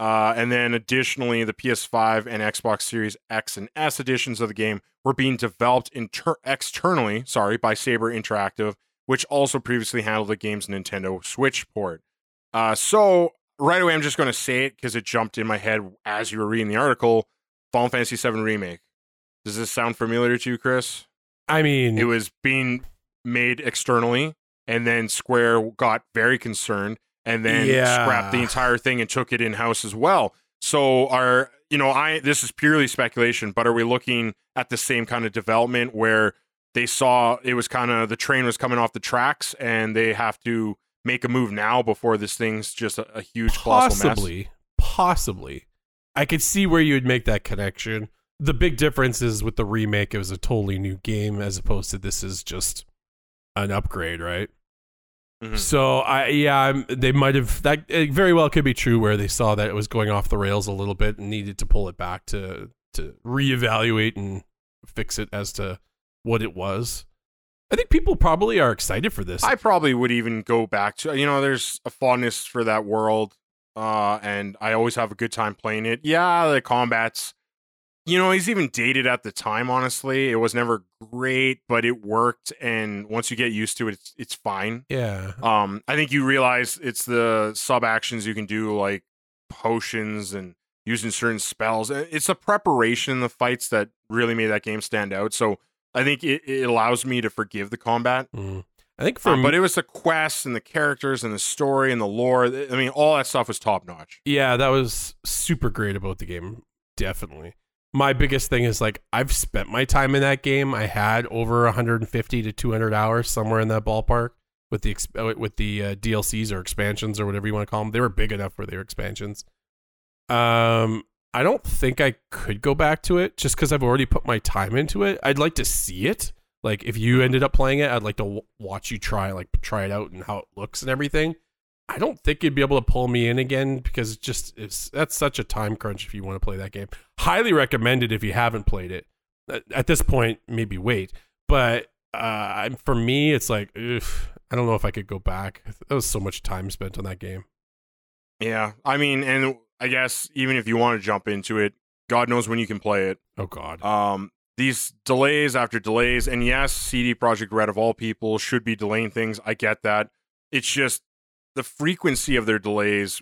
Uh, and then additionally, the PS5 and Xbox Series X and S editions of the game were being developed inter- externally, sorry, by Saber Interactive, which also previously handled the game's Nintendo Switch port. Uh, so right away, I'm just going to say it because it jumped in my head as you were reading the article. Final Fantasy VII Remake. Does this sound familiar to you, Chris? I mean, it was being made externally, and then Square got very concerned and then yeah. scrapped the entire thing and took it in house as well. So, are you know, I this is purely speculation, but are we looking at the same kind of development where they saw it was kind of the train was coming off the tracks and they have to make a move now before this thing's just a, a huge possibly. Possibly. I could see where you would make that connection. The big difference is with the remake it was a totally new game as opposed to this is just an upgrade right mm-hmm. so i yeah I'm, they might have that very well could be true where they saw that it was going off the rails a little bit and needed to pull it back to to reevaluate and fix it as to what it was I think people probably are excited for this. I probably would even go back to you know, there's a fondness for that world, uh, and I always have a good time playing it. Yeah, the combats, you know, he's even dated at the time. Honestly, it was never great, but it worked, and once you get used to it, it's it's fine. Yeah. Um, I think you realize it's the sub actions you can do like potions and using certain spells. It's a preparation, in the fights that really made that game stand out. So I think it, it allows me to forgive the combat. Mm. I think for um, but it was the quests and the characters and the story and the lore. I mean, all that stuff was top notch. Yeah, that was super great about the game. Definitely. My biggest thing is like I've spent my time in that game. I had over 150 to 200 hours somewhere in that ballpark with the uh, with the uh, DLCs or expansions or whatever you want to call them. They were big enough they were expansions. Um, I don't think I could go back to it just because I've already put my time into it. I'd like to see it. Like if you ended up playing it, I'd like to w- watch you try like try it out and how it looks and everything. I don't think you'd be able to pull me in again because it's just it's that's such a time crunch if you want to play that game. Highly recommended if you haven't played it. At this point, maybe wait. But uh, for me, it's like, oof, I don't know if I could go back. That was so much time spent on that game. Yeah, I mean, and I guess even if you want to jump into it, God knows when you can play it. Oh God. Um, these delays after delays, and yes, CD Projekt Red of all people should be delaying things. I get that. It's just the frequency of their delays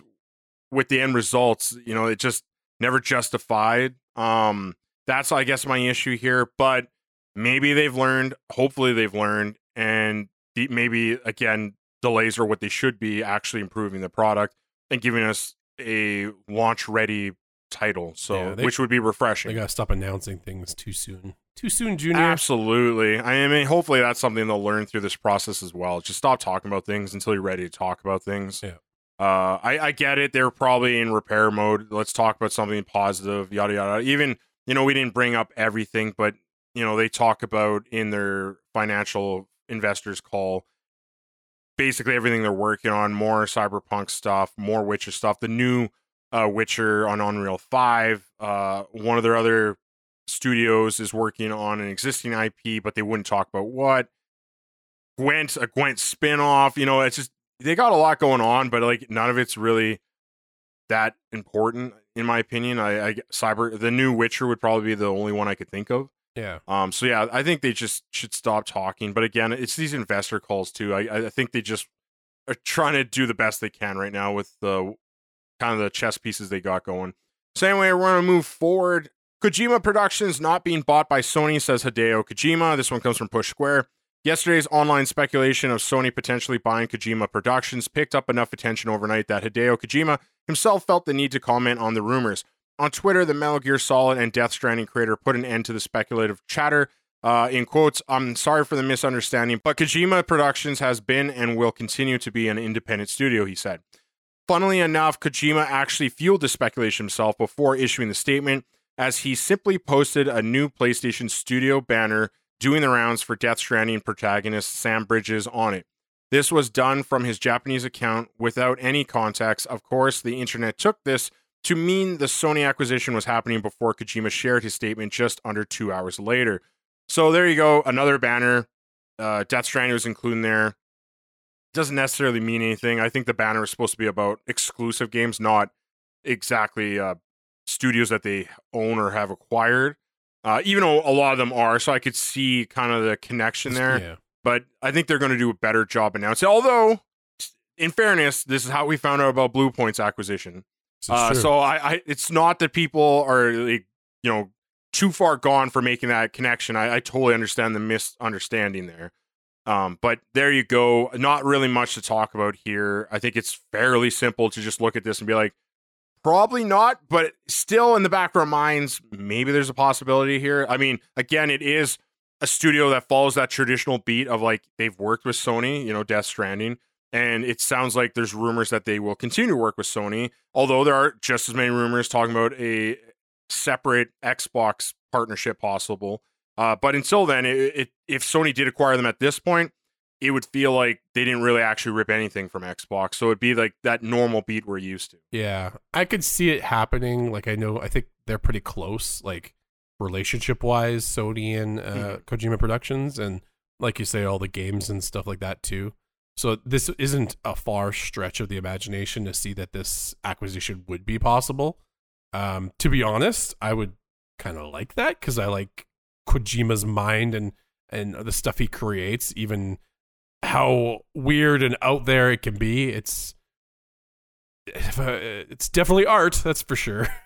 with the end results. You know, it just never justified. Um, that's I guess my issue here. But maybe they've learned. Hopefully, they've learned, and the, maybe again, delays are what they should be, actually improving the product and giving us a launch ready title. So, Yeah, they- which would be refreshing. They gotta stop announcing things too soon. Too soon, Junior. Absolutely. I mean, hopefully that's something they'll learn through this process as well. Just stop talking about things until you're ready to talk about things. Yeah. Uh, I, I get it. They're probably in repair mode. Let's talk about something positive, yada, yada. Even, you know, we didn't bring up everything, but, you know, they talk about in their financial investors call basically everything they're working on more cyberpunk stuff, more Witcher stuff, the new uh, Witcher on Unreal 5. Uh, one of their other studios is working on an existing IP, but they wouldn't talk about what. Gwent, a Gwent spinoff, you know, it's just they got a lot going on, but like none of it's really that important in my opinion. I, I cyber the new Witcher would probably be the only one I could think of. yeah. Um, so yeah, I think they just should stop talking. But again, it's these investor calls too. I, I think they just are trying to do the best they can right now with the kind of the chess pieces they got going. So anyway, we're gonna move forward. Kojima Productions not being bought by Sony, says Hideo Kojima. This one comes from Push Square. Yesterday's online speculation of Sony potentially buying Kojima Productions picked up enough attention overnight that Hideo Kojima himself felt the need to comment on the rumors. On Twitter, the Metal Gear Solid and Death Stranding creator put an end to the speculative chatter. Uh, in quotes, I'm sorry for the misunderstanding, but Kojima Productions has been and will continue to be an independent studio, he said. Funnily enough, Kojima actually fueled the speculation himself before issuing the statement, as he simply posted a new PlayStation Studio banner doing the rounds for Death Stranding protagonist Sam Bridges on it. This was done from his Japanese account without any context. Of course, the internet took this to mean the Sony acquisition was happening before Kojima shared his statement just under two hours later. So there you go, another banner. Uh, Death Stranding was included there. Doesn't necessarily mean anything. I think the banner is supposed to be about exclusive games, not exactly uh, studios that they own or have acquired. Uh, even though a lot of them are, so I could see kind of the connection there Yeah. but I think they're going to do a better job announcing. Although, in fairness, this is how we found out about Bluepoint's acquisition. Uh, so I, I, it's not that people are like, you know, too far gone for making that connection. I, I totally understand the misunderstanding there. Um, but there you go. Not really much to talk about here. I think it's fairly simple to just look at this and be like, probably not, but still in the back of our minds, maybe there's a possibility here. I mean, again, it is a studio that follows that traditional beat of like they've worked with Sony, you know, Death Stranding. And it sounds like there's rumors that they will continue to work with Sony, although there are just as many rumors talking about a separate Xbox partnership possible. Uh, but until then, it, it, if Sony did acquire them at this point, it would feel like they didn't really actually rip anything from Xbox. So it'd be like that normal beat we're used to. Yeah, I could see it happening. Like I know, I think they're pretty close, like relationship wise, Sony and uh, Kojima Productions, and like you say, all the games and stuff like that too. So this isn't a far stretch of the imagination to see that this acquisition would be possible. Um, to be honest, I would kind of like that because I like Kojima's mind and and the stuff he creates, even how weird and out there it can be. It's uh, it's definitely art, that's for sure. <laughs>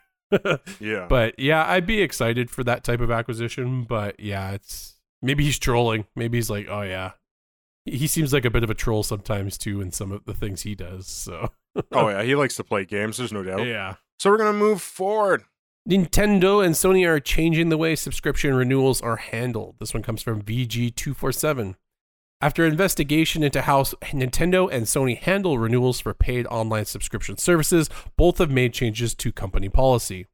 Yeah. but yeah, I'd be excited for that type of acquisition. But yeah, it's maybe he's trolling. Maybe he's like, oh yeah, he seems like a bit of a troll sometimes too in some of the things he does. So <laughs> oh, yeah. He likes to play games. There's no doubt. yeah. So we're going to move forward. Nintendo and Sony are changing the way subscription renewals are handled. This one comes from VG247. After investigation into how Nintendo and Sony handle renewals for paid online subscription services, both have made changes to company policy.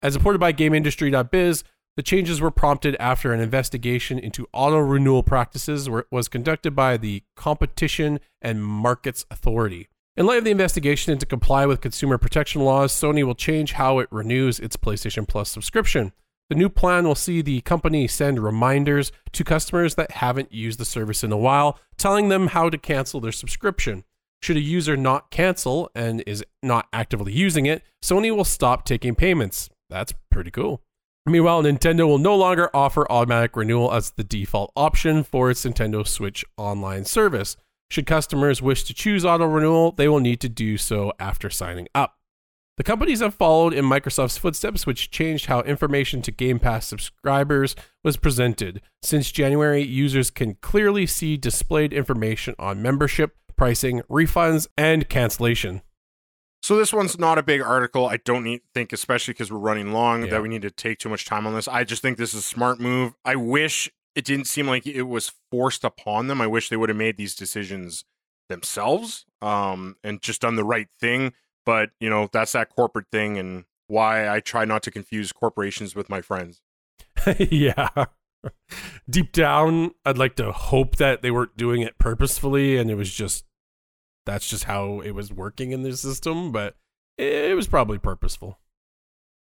As reported by GameIndustry.biz, the changes were prompted after an investigation into auto renewal practices was conducted by the Competition and Markets Authority. In light of the investigation and to comply with consumer protection laws, Sony will change how it renews its PlayStation Plus subscription. The new plan will see the company send reminders to customers that haven't used the service in a while, telling them how to cancel their subscription. Should a user not cancel and is not actively using it, Sony will stop taking payments. That's pretty cool. Meanwhile, Nintendo will no longer offer automatic renewal as the default option for its Nintendo Switch online service. Should customers wish to choose auto renewal, they will need to do so after signing up. The companies have followed in Microsoft's footsteps, which changed how information to Game Pass subscribers was presented. Since January, users can clearly see displayed information on membership, pricing, refunds, and cancellation. So this one's not a big article. I don't need, think, especially because we're running long, Yeah. that we need to take too much time on this. I just think this is a smart move. I wish it didn't seem like it was forced upon them. I wish they would have made these decisions themselves um, and just done the right thing. But you know, that's that corporate thing, and why I try not to confuse corporations with my friends. <laughs> yeah. Deep down, I'd like to hope that they weren't doing it purposefully and it was just that's just how it was working in the system, but it was probably purposeful.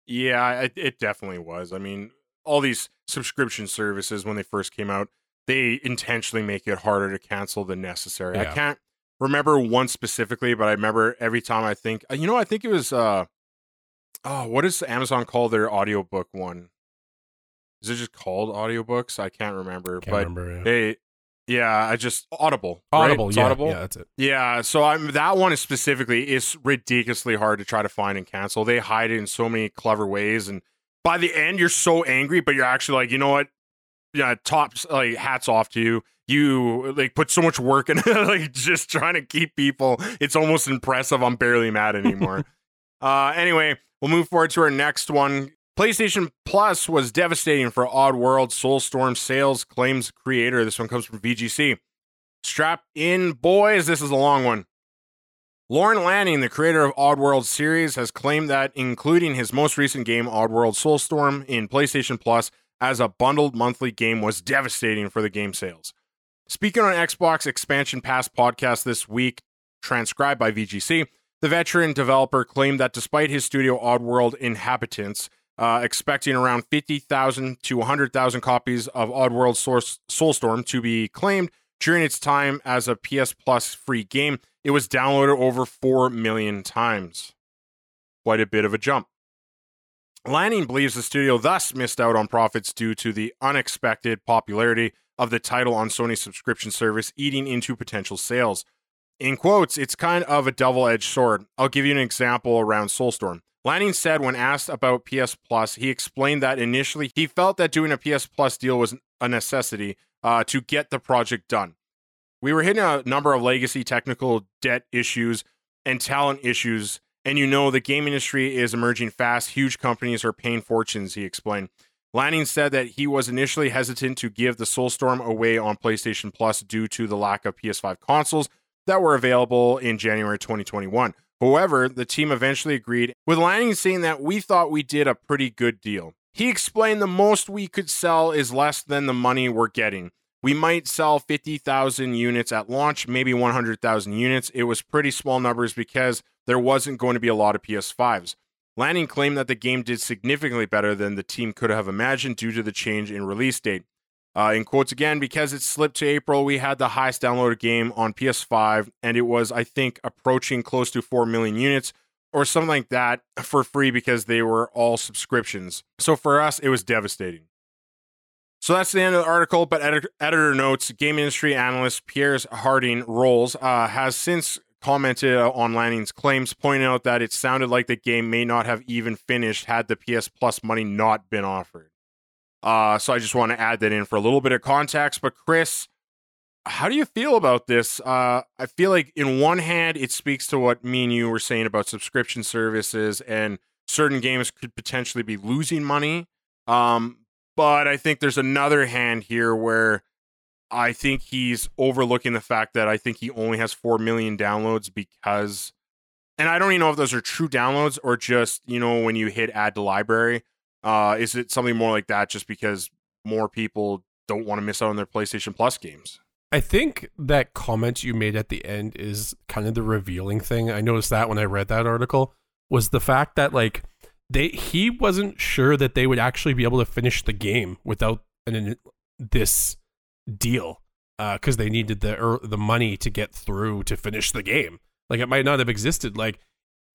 Yeah, it, it definitely was. I mean, all these subscription services when they first came out, they intentionally make it harder to cancel than necessary. I can't remember one specifically, but I remember every time I think, you know, I think it was uh oh, what does Amazon call their audiobook one? Is it just called audiobooks? I can't remember, Can't but remember. yeah. they yeah, I just Audible. Audible, It's yeah, Audible. yeah, that's it. Yeah, so I'm that one is specifically is ridiculously hard to try to find and cancel. They hide it in so many clever ways, and by the end you're so angry, but you're actually like, you know what? Yeah, tops like hats off to you. You like put so much work in <laughs> like just trying to keep people. It's almost impressive. I'm barely mad anymore. <laughs> uh anyway, we'll move forward to our next one. PlayStation Plus was devastating for Oddworld Soulstorm sales claims creator. This one comes from VGC. Strap in, boys. This is a long one. Lorne Lanning, the creator of Oddworld series, has claimed that including his most recent game, Oddworld Soulstorm, in PlayStation Plus as a bundled monthly game was devastating for the game sales. Speaking on Xbox Expansion Pass podcast this week, transcribed by VGC, the veteran developer claimed that despite his studio Oddworld Inhabitants uh, expecting around 50,000 to 100,000 copies of Oddworld Source Soulstorm to be claimed during its time as a PS Plus free game, it was downloaded over 4 million times. Quite a bit of a jump. Lanning believes the studio thus missed out on profits due to the unexpected popularity of the title on Sony's subscription service, eating into potential sales. In quotes, it's kind of a double edged sword. I'll give you an example around Soulstorm. Lanning said when asked about PS Plus, he explained that initially he felt that doing a PS Plus deal was a necessity uh, to get the project done. We were hitting a number of legacy technical debt issues and talent issues, and you know the game industry is emerging fast. Huge companies are paying fortunes, he explained. Lanning said that he was initially hesitant to give the Soulstorm away on PlayStation Plus due to the lack of PS5 consoles that were available in January 2021. However, the team eventually agreed, with Lanning saying that we thought we did a pretty good deal. He explained the most we could sell is less than the money we're getting. We might sell 50,000 units at launch, maybe 100,000 units. It was pretty small numbers because there wasn't going to be a lot of PS5s. Lanning claimed that the game did significantly better than the team could have imagined due to the change in release date. Uh, in quotes again, because it slipped to April, we had the highest downloaded game on PS5, and it was, I think, approaching close to 4 million units or something like that for free because they were all subscriptions. So for us, it was devastating. So that's the end of the article. But edit- editor notes: Game industry analyst Piers Harding Rolls uh, has since commented on Lanning's claims, pointing out that it sounded like the game may not have even finished had the PS Plus money not been offered. Uh, so I just want to add that in for a little bit of context. But Chris, how do you feel about this? Uh, I feel like in one hand, it speaks to what me and you were saying about subscription services and certain games could potentially be losing money. Um, but I think there's another hand here where I think he's overlooking the fact that I think he only has 4 million downloads because, and I don't even know if those are true downloads or just, you know, when you hit add to library, uh, is it something more like that just because more people don't want to miss out on their PlayStation Plus games? I think that comment you made at the end is kind of the revealing thing. I noticed that when I read that article was the fact that like they he wasn't sure that they would actually be able to finish the game without an, this deal. because uh, they needed the er, the money to get through to finish the game. Like it might not have existed. Like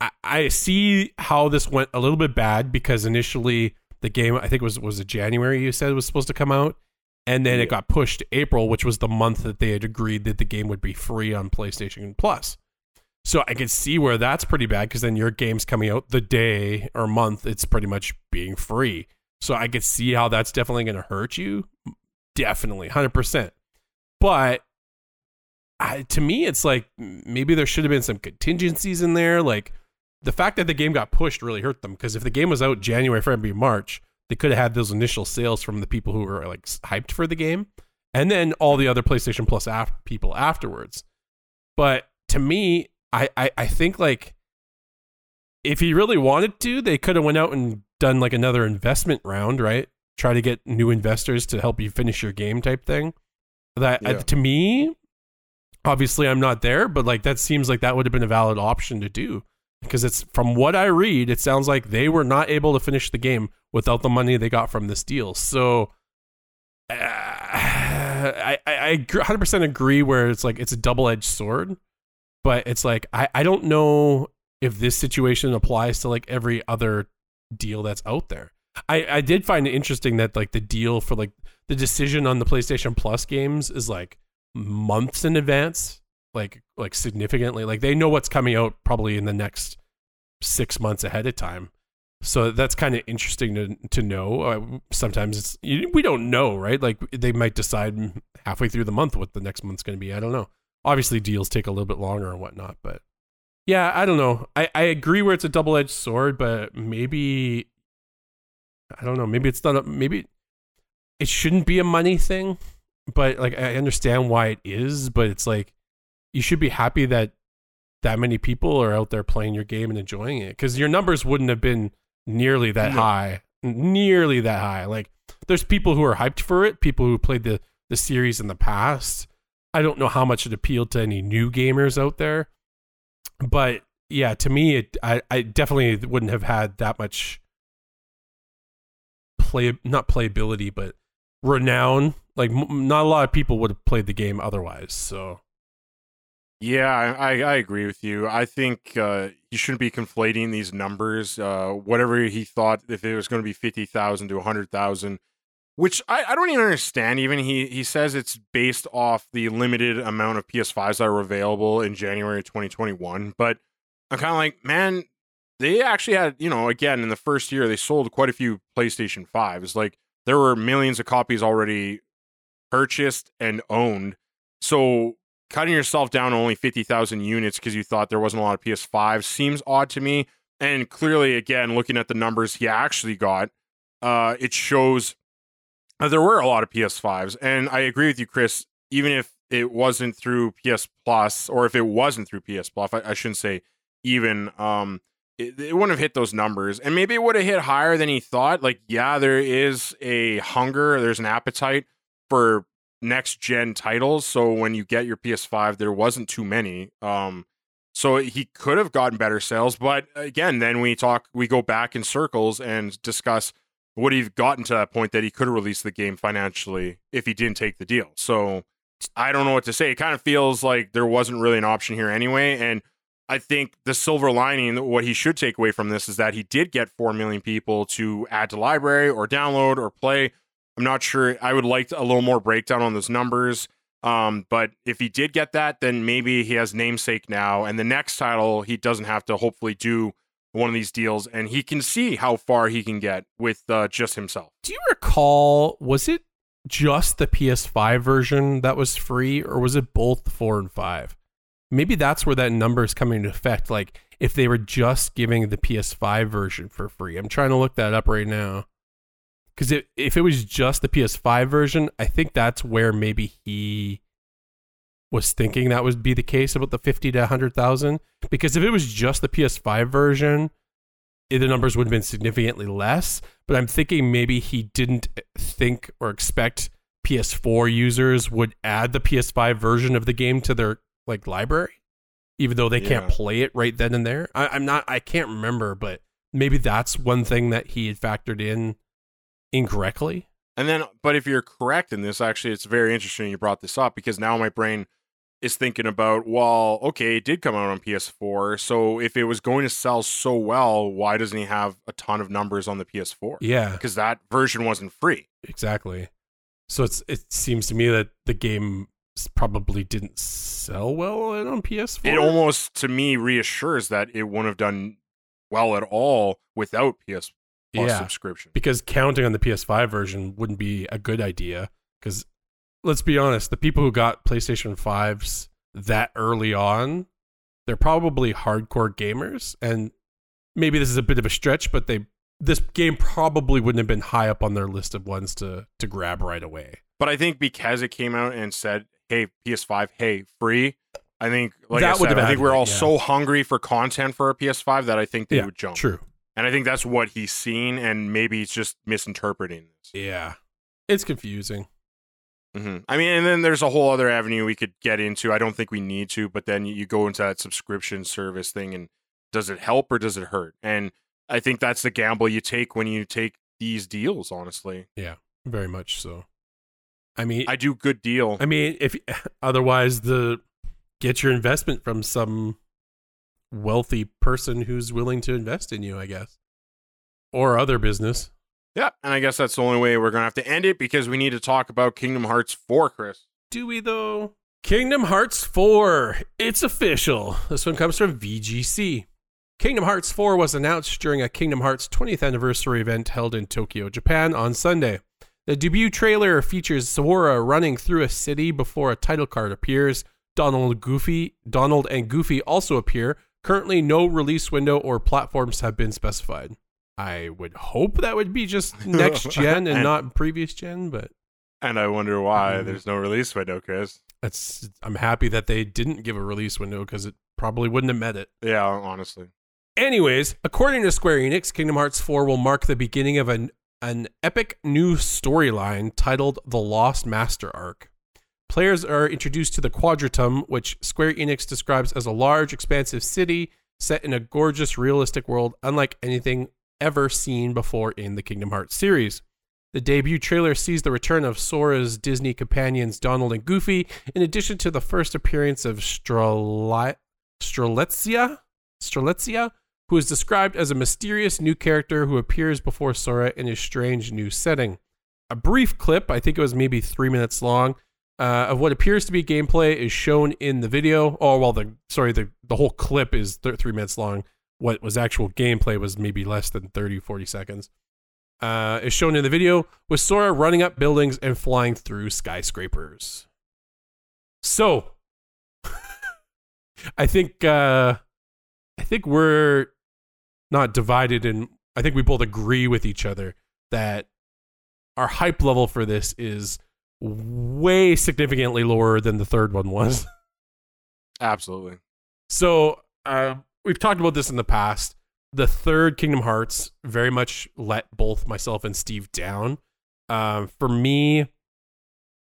I, I see how this went a little bit bad because initially the game I think was was it January you said was supposed to come out, and then yeah. it got pushed to April, which was the month that they had agreed that the game would be free on PlayStation Plus. So I can see where that's pretty bad because then your game's coming out the day or month it's pretty much being free. So I could see how that's definitely going to hurt you. Definitely, hundred percent. But I, to me, it's like maybe there should have been some contingencies in there. Like the fact that the game got pushed really hurt them because if the game was out January, February, March, they could have had those initial sales from the people who were like hyped for the game, and then all the other PlayStation Plus af- people afterwards. But to me, I, I I think like if he really wanted to, they could have went out and done like another investment round, right? Try to get new investors to help you finish your game type thing. That yeah. uh, to me, obviously I'm not there, but like that seems like that would have been a valid option to do because it's from what I read, it sounds like they were not able to finish the game without the money they got from this deal. So uh, <sighs> I, I, I 100% agree where it's like it's a double edged sword, but it's like I, I don't know if this situation applies to like every other deal that's out there. I, I did find it interesting that like the deal for like the decision on the PlayStation Plus games is like months in advance, like like significantly. Like they know what's coming out probably in the next six months ahead of time. So that's kind of interesting to to know. Uh, sometimes it's we don't know, right? Like they might decide halfway through the month what the next month's going to be. I don't know. Obviously, deals take a little bit longer and whatnot, but yeah, I don't know. I I agree where it's a double edged sword, but maybe I don't know. Maybe it's not. A, maybe it shouldn't be a money thing, but like I understand why it is, but it's like you should be happy that that many people are out there playing your game and enjoying it because your numbers wouldn't have been nearly that no. high, nearly that high. Like there's people who are hyped for it, people who played the the series in the past. I don't know how much it appealed to any new gamers out there, but yeah, to me, it I, I definitely wouldn't have had that much play not playability, but renown. Like m- not a lot of people would have played the game otherwise. So yeah, I, I agree with you. I think uh, he shouldn't be conflating these numbers. Uh, whatever he thought, if it was going to be fifty thousand to hundred thousand, which I, I don't even understand. Even he he says it's based off the limited amount of PS5s that were available in January 2021. But I'm kind of like, man, they actually had you know again in the first year they sold quite a few PlayStation Fives. Like there were millions of copies already purchased and owned. So cutting yourself down to only 50,000 units because you thought there wasn't a lot of PS5 seems odd to me. And clearly, again, looking at the numbers he actually got, uh, it shows there were a lot of PS5s. And I agree with you, Chris. Even if it wasn't through PS Plus, or if it wasn't through PS Plus, I, I shouldn't say even. Um, it, it wouldn't have hit those numbers. And maybe it would have hit higher than he thought. Like, yeah, there is a hunger, there's an appetite for next gen titles. So when you get your PS5, there wasn't too many. Um, so he could have gotten better sales, but again, then we talk, we go back in circles and discuss would he have gotten to that point that he could have released the game financially if he didn't take the deal. So I don't know what to say. It kind of feels like there wasn't really an option here anyway, and I think the silver lining, what he should take away from this is that he did get 4 million people to add to library or download or play. I'm not sure. I would like a little more breakdown on those numbers. Um, but if he did get that, then maybe he has namesake now. And the next title, he doesn't have to hopefully do one of these deals and he can see how far he can get with uh, just himself. Do you recall, was it just the PS5 version that was free or was it both the 4 and 5? Maybe that's where that number is coming into effect. Like if they were just giving the PS5 version for free. I'm trying to look that up right now. Because if if it was just the PS5 version, I think that's where maybe he was thinking that would be the case about the 50 to 100,000. Because if it was just the PS5 version, eh, the numbers would have been significantly less. But I'm thinking maybe he didn't think or expect PS4 users would add the PS5 version of the game to their like library, even though they can't play it right then and there. I, I'm not. I can't remember, but maybe that's one thing that he had factored in incorrectly. And then, but if you're correct in this, actually, it's very interesting you brought this up because now my brain is thinking about, well, okay, it did come out on PS4. So if it was going to sell so well, why doesn't he have a ton of numbers on the PS4? Yeah, Because that version wasn't free. exactly. So it's it seems to me that the game probably didn't sell well on PS4. It almost, to me, reassures that it wouldn't have done well at all without PS Plus yeah, subscription. because counting on the PS5 version wouldn't be a good idea. Because let's be honest, the people who got PlayStation 5s that early on, they're probably hardcore gamers. And maybe this is a bit of a stretch, but they this game probably wouldn't have been high up on their list of ones to to grab right away. But I think because it came out and said, "Hey, PS5, hey, free," I think like That I would said, I think we're all yeah. so hungry for content for a PS5 that I think they Yeah, would jump. True. And I think that's what he's seen, and maybe he's just misinterpreting this. Yeah. It's confusing. hmm I mean, and then there's a whole other avenue we could get into. I don't think we need to, but then you go into that subscription service thing, and does it help or does it hurt? And I think that's the gamble you take when you take these deals. Honestly, Yeah, Very much so. I mean, I do good deal. I mean, if <laughs> otherwise the get your investment from some wealthy person who's willing to invest in you, I guess, or other business. yeah, and I guess that's the only way we're gonna have to end it because we need to talk about Kingdom Hearts 4, Chris. Do we though? Kingdom Hearts 4. It's official. This one comes from VGC. Kingdom Hearts 4 was announced during a Kingdom Hearts 20th anniversary event held in Tokyo, Japan on Sunday. The debut trailer features Sora running through a city before a title card appears. Donald Goofy, Donald and Goofy also appear. Currently no release window or platforms have been specified. I would hope that would be just <laughs> next gen and And- not previous gen, but And I wonder why Mhm. there's no release window, Chris. That's I'm happy that they didn't give a release window because it probably wouldn't have met it. Yeah, honestly. Anyways, according to Square Enix, Kingdom Hearts 4 will mark the beginning of an an epic new storyline titled The Lost Master Arc. Players are introduced to the Quadratum, which Square Enix describes as a large, expansive city set in a gorgeous, realistic world unlike anything ever seen before in the Kingdom Hearts series. The debut trailer sees the return of Sora's Disney companions Donald and Goofy, in addition to the first appearance of Strelitzia, Strelitzia, who is described as a mysterious new character who appears before Sora in a strange new setting. A brief clip, I think it was maybe three minutes long, uh, of what appears to be gameplay is shown in the video. Oh, well, the sorry, the, the whole clip is th- three minutes long. What was actual gameplay was maybe less than 30, 40 seconds. Uh, is shown in the video with Sora running up buildings and flying through skyscrapers. So, <laughs> I think uh, I think we're not divided, and I think we both agree with each other that our hype level for this is way significantly lower than the third one was. <laughs> Absolutely. So uh, we've talked about this in the past. The third Kingdom Hearts very much let both myself and Steve down. Um, for me,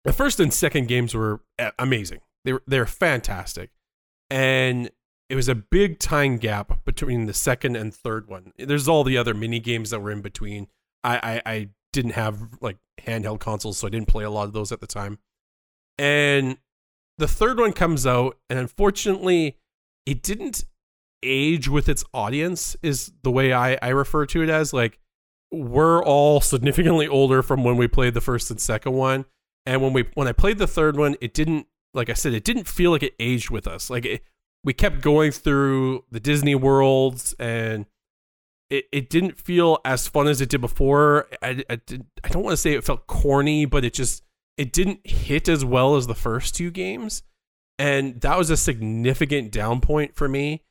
the first and second games were amazing. They were they're fantastic, and it was a big time gap between the second and third one. There's all the other mini games that were in between. I, I I didn't have like handheld consoles, so I didn't play a lot of those at the time. And the third one comes out, and unfortunately, it didn't age with its audience. Is the way I I refer to it as like we're all significantly older from when we played the first and second one, and when we when I played the third one, it didn't like I said, it didn't feel like it aged with us. Like it, we kept going through the Disney worlds and. It, it didn't feel as fun as it did before. I, I, did, I don't want to say it felt corny, but it just it didn't hit as well as the first two games and that was a significant down point for me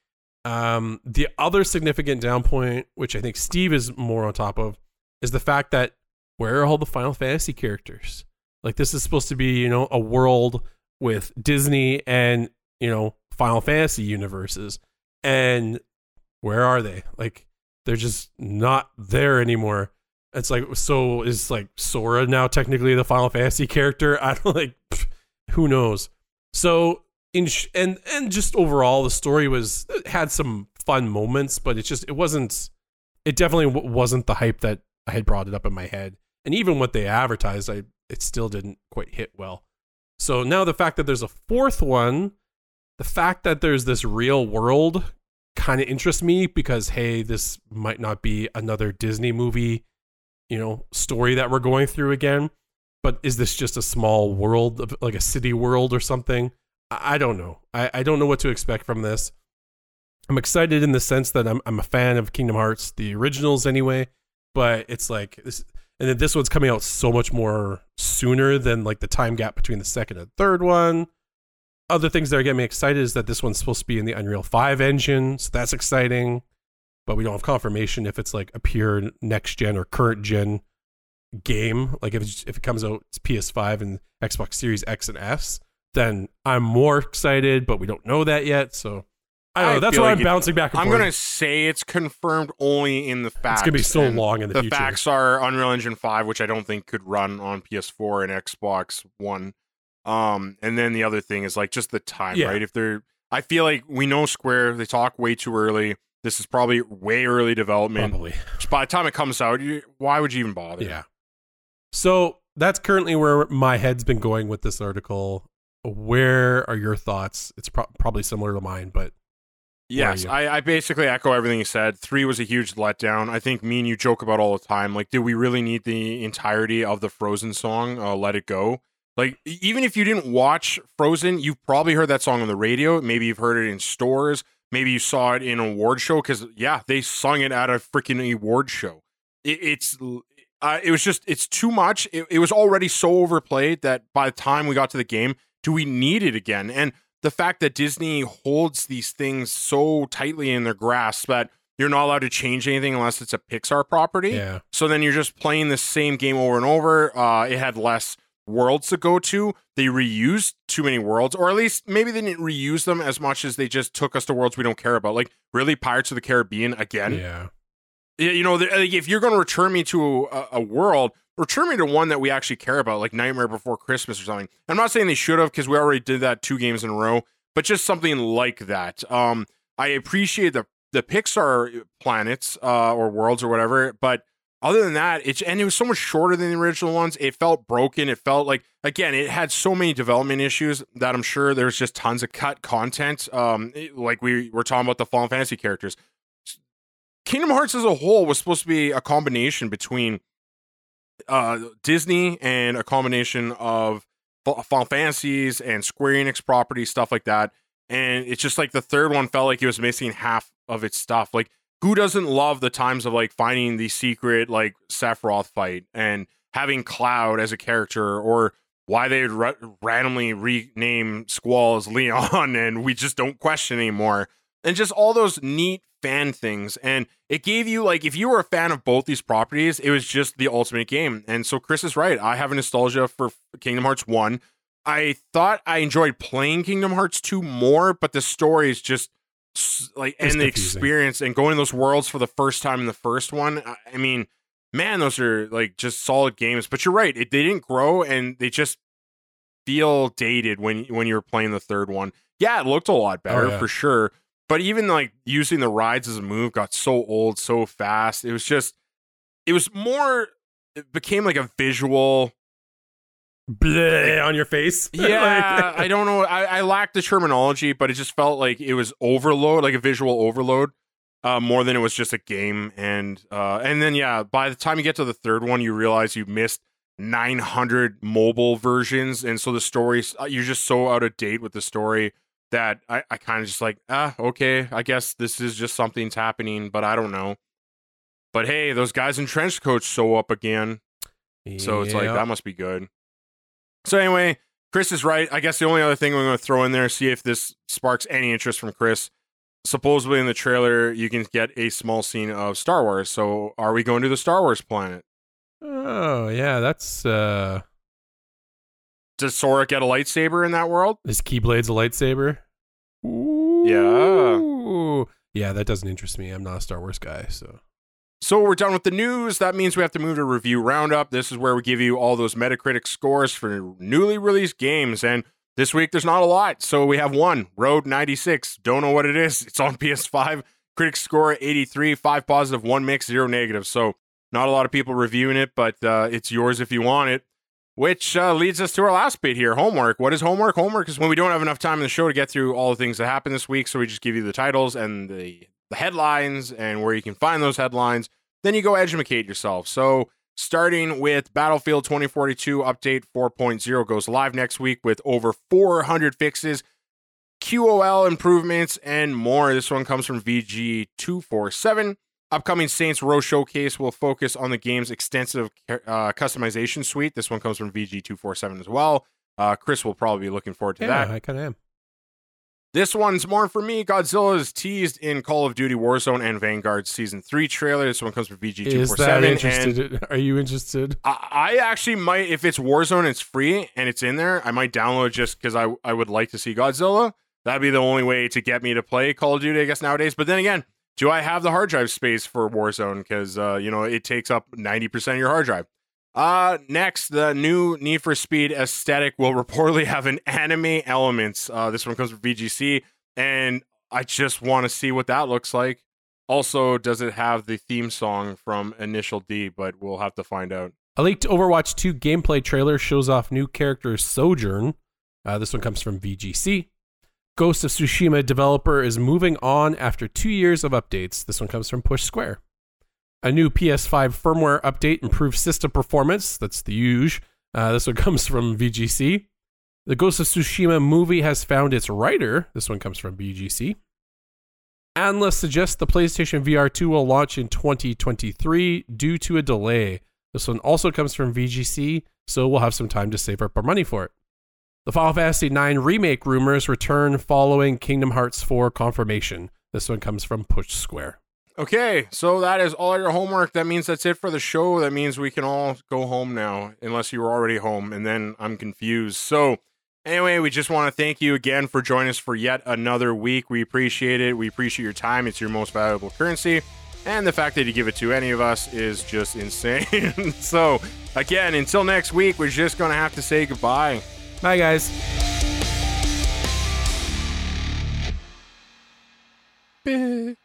um, the other significant down point which i think steve is more on top of is the fact that where are all the final fantasy characters like this is supposed to be you know a world with disney and you know final fantasy universes and where are they like they're just not there anymore it's like so is like Sora now technically the Final Fantasy character? <laughs> I don't like who knows. So in sh- and and just overall the story was had some fun moments, but it just it wasn't it definitely wasn't the hype that I had brought it up in my head. And even what they advertised, I it still didn't quite hit well. So now the fact that there's a fourth one, the fact that there's this real world kind of interests me because hey, this might not be another Disney movie, you know, story that we're going through again. But is this just a small world, of, like a city world or something? I, I don't know. I, I don't know what to expect from this. I'm excited in the sense that I'm I'm a fan of Kingdom Hearts, the originals anyway. But it's like this, and then this one's coming out so much more sooner than like the time gap between the second and third one. Other things that are getting me excited is that this one's supposed to be in the Unreal Five engine, so that's exciting. But we don't have confirmation if it's like a pure next gen or current gen game. Like if it's, if it comes out it's PS5 and Xbox Series X and S, then I'm more excited. But we don't know that yet, so I don't know. I That's why like I'm it- bouncing back and I'm gonna say it's confirmed only in the facts. it's gonna be so and long in the, The future. facts are Unreal Engine 5, which I don't think could run on PS4 and Xbox One. Um, and then the other thing is like just the time, Yeah. right? If they're, I feel like we know Square, they talk way too early. This is probably way early development. Probably. By the time it comes out, you, why would you even bother? Yeah. So that's currently where my head's been going with this article. Where are your thoughts? It's pro- probably similar to mine, but Yes, I, I basically echo everything you said. Three was a huge letdown. I think me and you joke about all the time. Like, did we really need the entirety of the Frozen song, uh, "Let It Go"? Like, even if you didn't watch Frozen, you've probably heard that song on the radio. Maybe you've heard it in stores. Maybe you saw it in an award show because yeah, they sung it at a freaking award show. It, it's uh, it was just it's too much. It, it was already so overplayed that by the time we got to the game, do we need it again? And the fact that Disney holds these things so tightly in their grasp that you're not allowed to change anything unless it's a Pixar property. yeah. So then you're just playing the same game over and over. Uh, it had less worlds to go to. They reused too many worlds, or at least maybe they didn't reuse them as much as they just took us to worlds we don't care about. Like really, Pirates of the Caribbean again. Yeah. Yeah, you know, like if you're going to return me to a, a world, return me to one that we actually care about, like Nightmare Before Christmas or something. I'm not saying they should have because we already did that two games in a row, but just something like that. Um, I appreciate the the Pixar planets uh, or worlds or whatever, but other than that, it's and it was so much shorter than the original ones. It felt broken. It felt like again, it had so many development issues that I'm sure there's just tons of cut content. Um, it- like we were talking about the Final Fantasy characters. Kingdom Hearts as a whole was supposed to be a combination between uh, Disney and a combination of Final Fantasies and Square Enix properties, stuff like that. And it's just like the third one felt like it was missing half of its stuff. Like, who doesn't love the times of like finding the secret like Sephiroth fight and having Cloud as a character, or why they would ra- randomly rename Squall as Leon <laughs> and we just don't question anymore and just all those neat fan things. And it gave you like if you were a fan of both these properties, it was just the ultimate game. And so Chris is right. I have a nostalgia for Kingdom Hearts 1. I thought I enjoyed playing Kingdom Hearts 2 more, but the story is just like It's and the confusing. experience and going to those worlds for the first time in the first one. I- I mean, man, those are like just solid games. But you're right, it, they didn't grow and they just feel dated when when you were playing the third one. Yeah, it looked a lot oh, better yeah. for sure. But even like using the rides as a move got so old so fast. It was just it was more it became like a visual Bleh on your face. <laughs> yeah, Like- I don't know. I, I lacked the terminology, but it just felt like it was overload, like a visual overload, uh, more than it was just a game. And uh, and then yeah, by the time you get to the third one, you realize you missed 900 mobile versions, and so the stories uh, you're just so out of date with the story that I, I kind of just like ah okay, I guess this is just something's happening, but I don't know. But hey, those guys in trench coats show up again. So it's like that must be good. So anyway, Chris is right. I guess the only other thing we're going to throw in there, see if this sparks any interest from Chris. Supposedly in the trailer, you can get a small scene of Star Wars. So are we going to the Star Wars planet? Oh yeah, that's uh Does Sora get a lightsaber in that world? is Keyblade's a lightsaber? Ooh. Yeah. Yeah, that doesn't interest me. I'm not a Star Wars guy, so So we're done with the news. That means we have to move to review roundup. This is where we give you all those Metacritic scores for newly released games. And this week there's not a lot. So we have one, Road 96. Don't know what it is. It's on <laughs> PS5. Critic score 83, five positive, one mixed, zero negative. So Not a lot of people reviewing it, but uh, it's yours if you want it. Which uh, leads us to our last bit here homework. What is homework? Homework is when we don't have enough time in the show to get through all the things that happened this week. So we just give you the titles and the, the headlines and where you can find those headlines. Then you go educate yourself. So starting with Battlefield 2042 Update 4.0 goes live next week with over 400 fixes, QOL improvements, and more. This one comes from VG247. Upcoming Saints Row showcase will focus on the game's extensive uh, customization suite. This one comes from VG247 as well. Uh, Chris will probably be looking forward to yeah, that. I kind of am. This one's more for me. Godzilla is teased in Call of Duty Warzone and Vanguard Season 3 trailer. This one comes from VG247. Is that interested? Are you interested? I, I actually might, if it's Warzone, it's free and it's in there, I might download just because I, I would like to see Godzilla. That'd be the only way to get me to play Call of Duty, I guess, nowadays. But then again, do I have the hard drive space for Warzone? Because, uh, you know, it takes up 90% of your hard drive. Uh, next, the new Need for Speed aesthetic will <laughs> reportedly have an anime elements. Uh, this one comes from VGC, and I just want to see what that looks like. Also, does it have the theme song from Initial D? But we'll have to find out. A leaked Overwatch 2 gameplay trailer shows off new character Sojourn. Uh, this one comes from VGC. Ghost of Tsushima developer is moving on after two years of updates. This one comes from Push Square. A new PS5 firmware update improves system performance. That's the huge. Uh, this one <laughs> comes from VGC. The Ghost of Tsushima movie has found its writer. This one comes from VGC. Analysts suggest the PlayStation VR 2 will launch in 2023 due to a delay. This one also comes from VGC, so we'll have some time to save up our money for it. The Final Fantasy IX remake rumors return following Kingdom Hearts 4 confirmation. This one comes from Push Square. Okay, so that is all your homework. That means that's it for the show. That means we can all go home now, unless you were already home, and then I'm confused. So, anyway, we just want to thank you again for joining us for yet another week. We appreciate it. We appreciate your time. It's your most valuable currency. And the fact that you give it to any of us is just insane. <laughs> so, again, until next week, we're just going to have to say goodbye. Bye, guys. Big.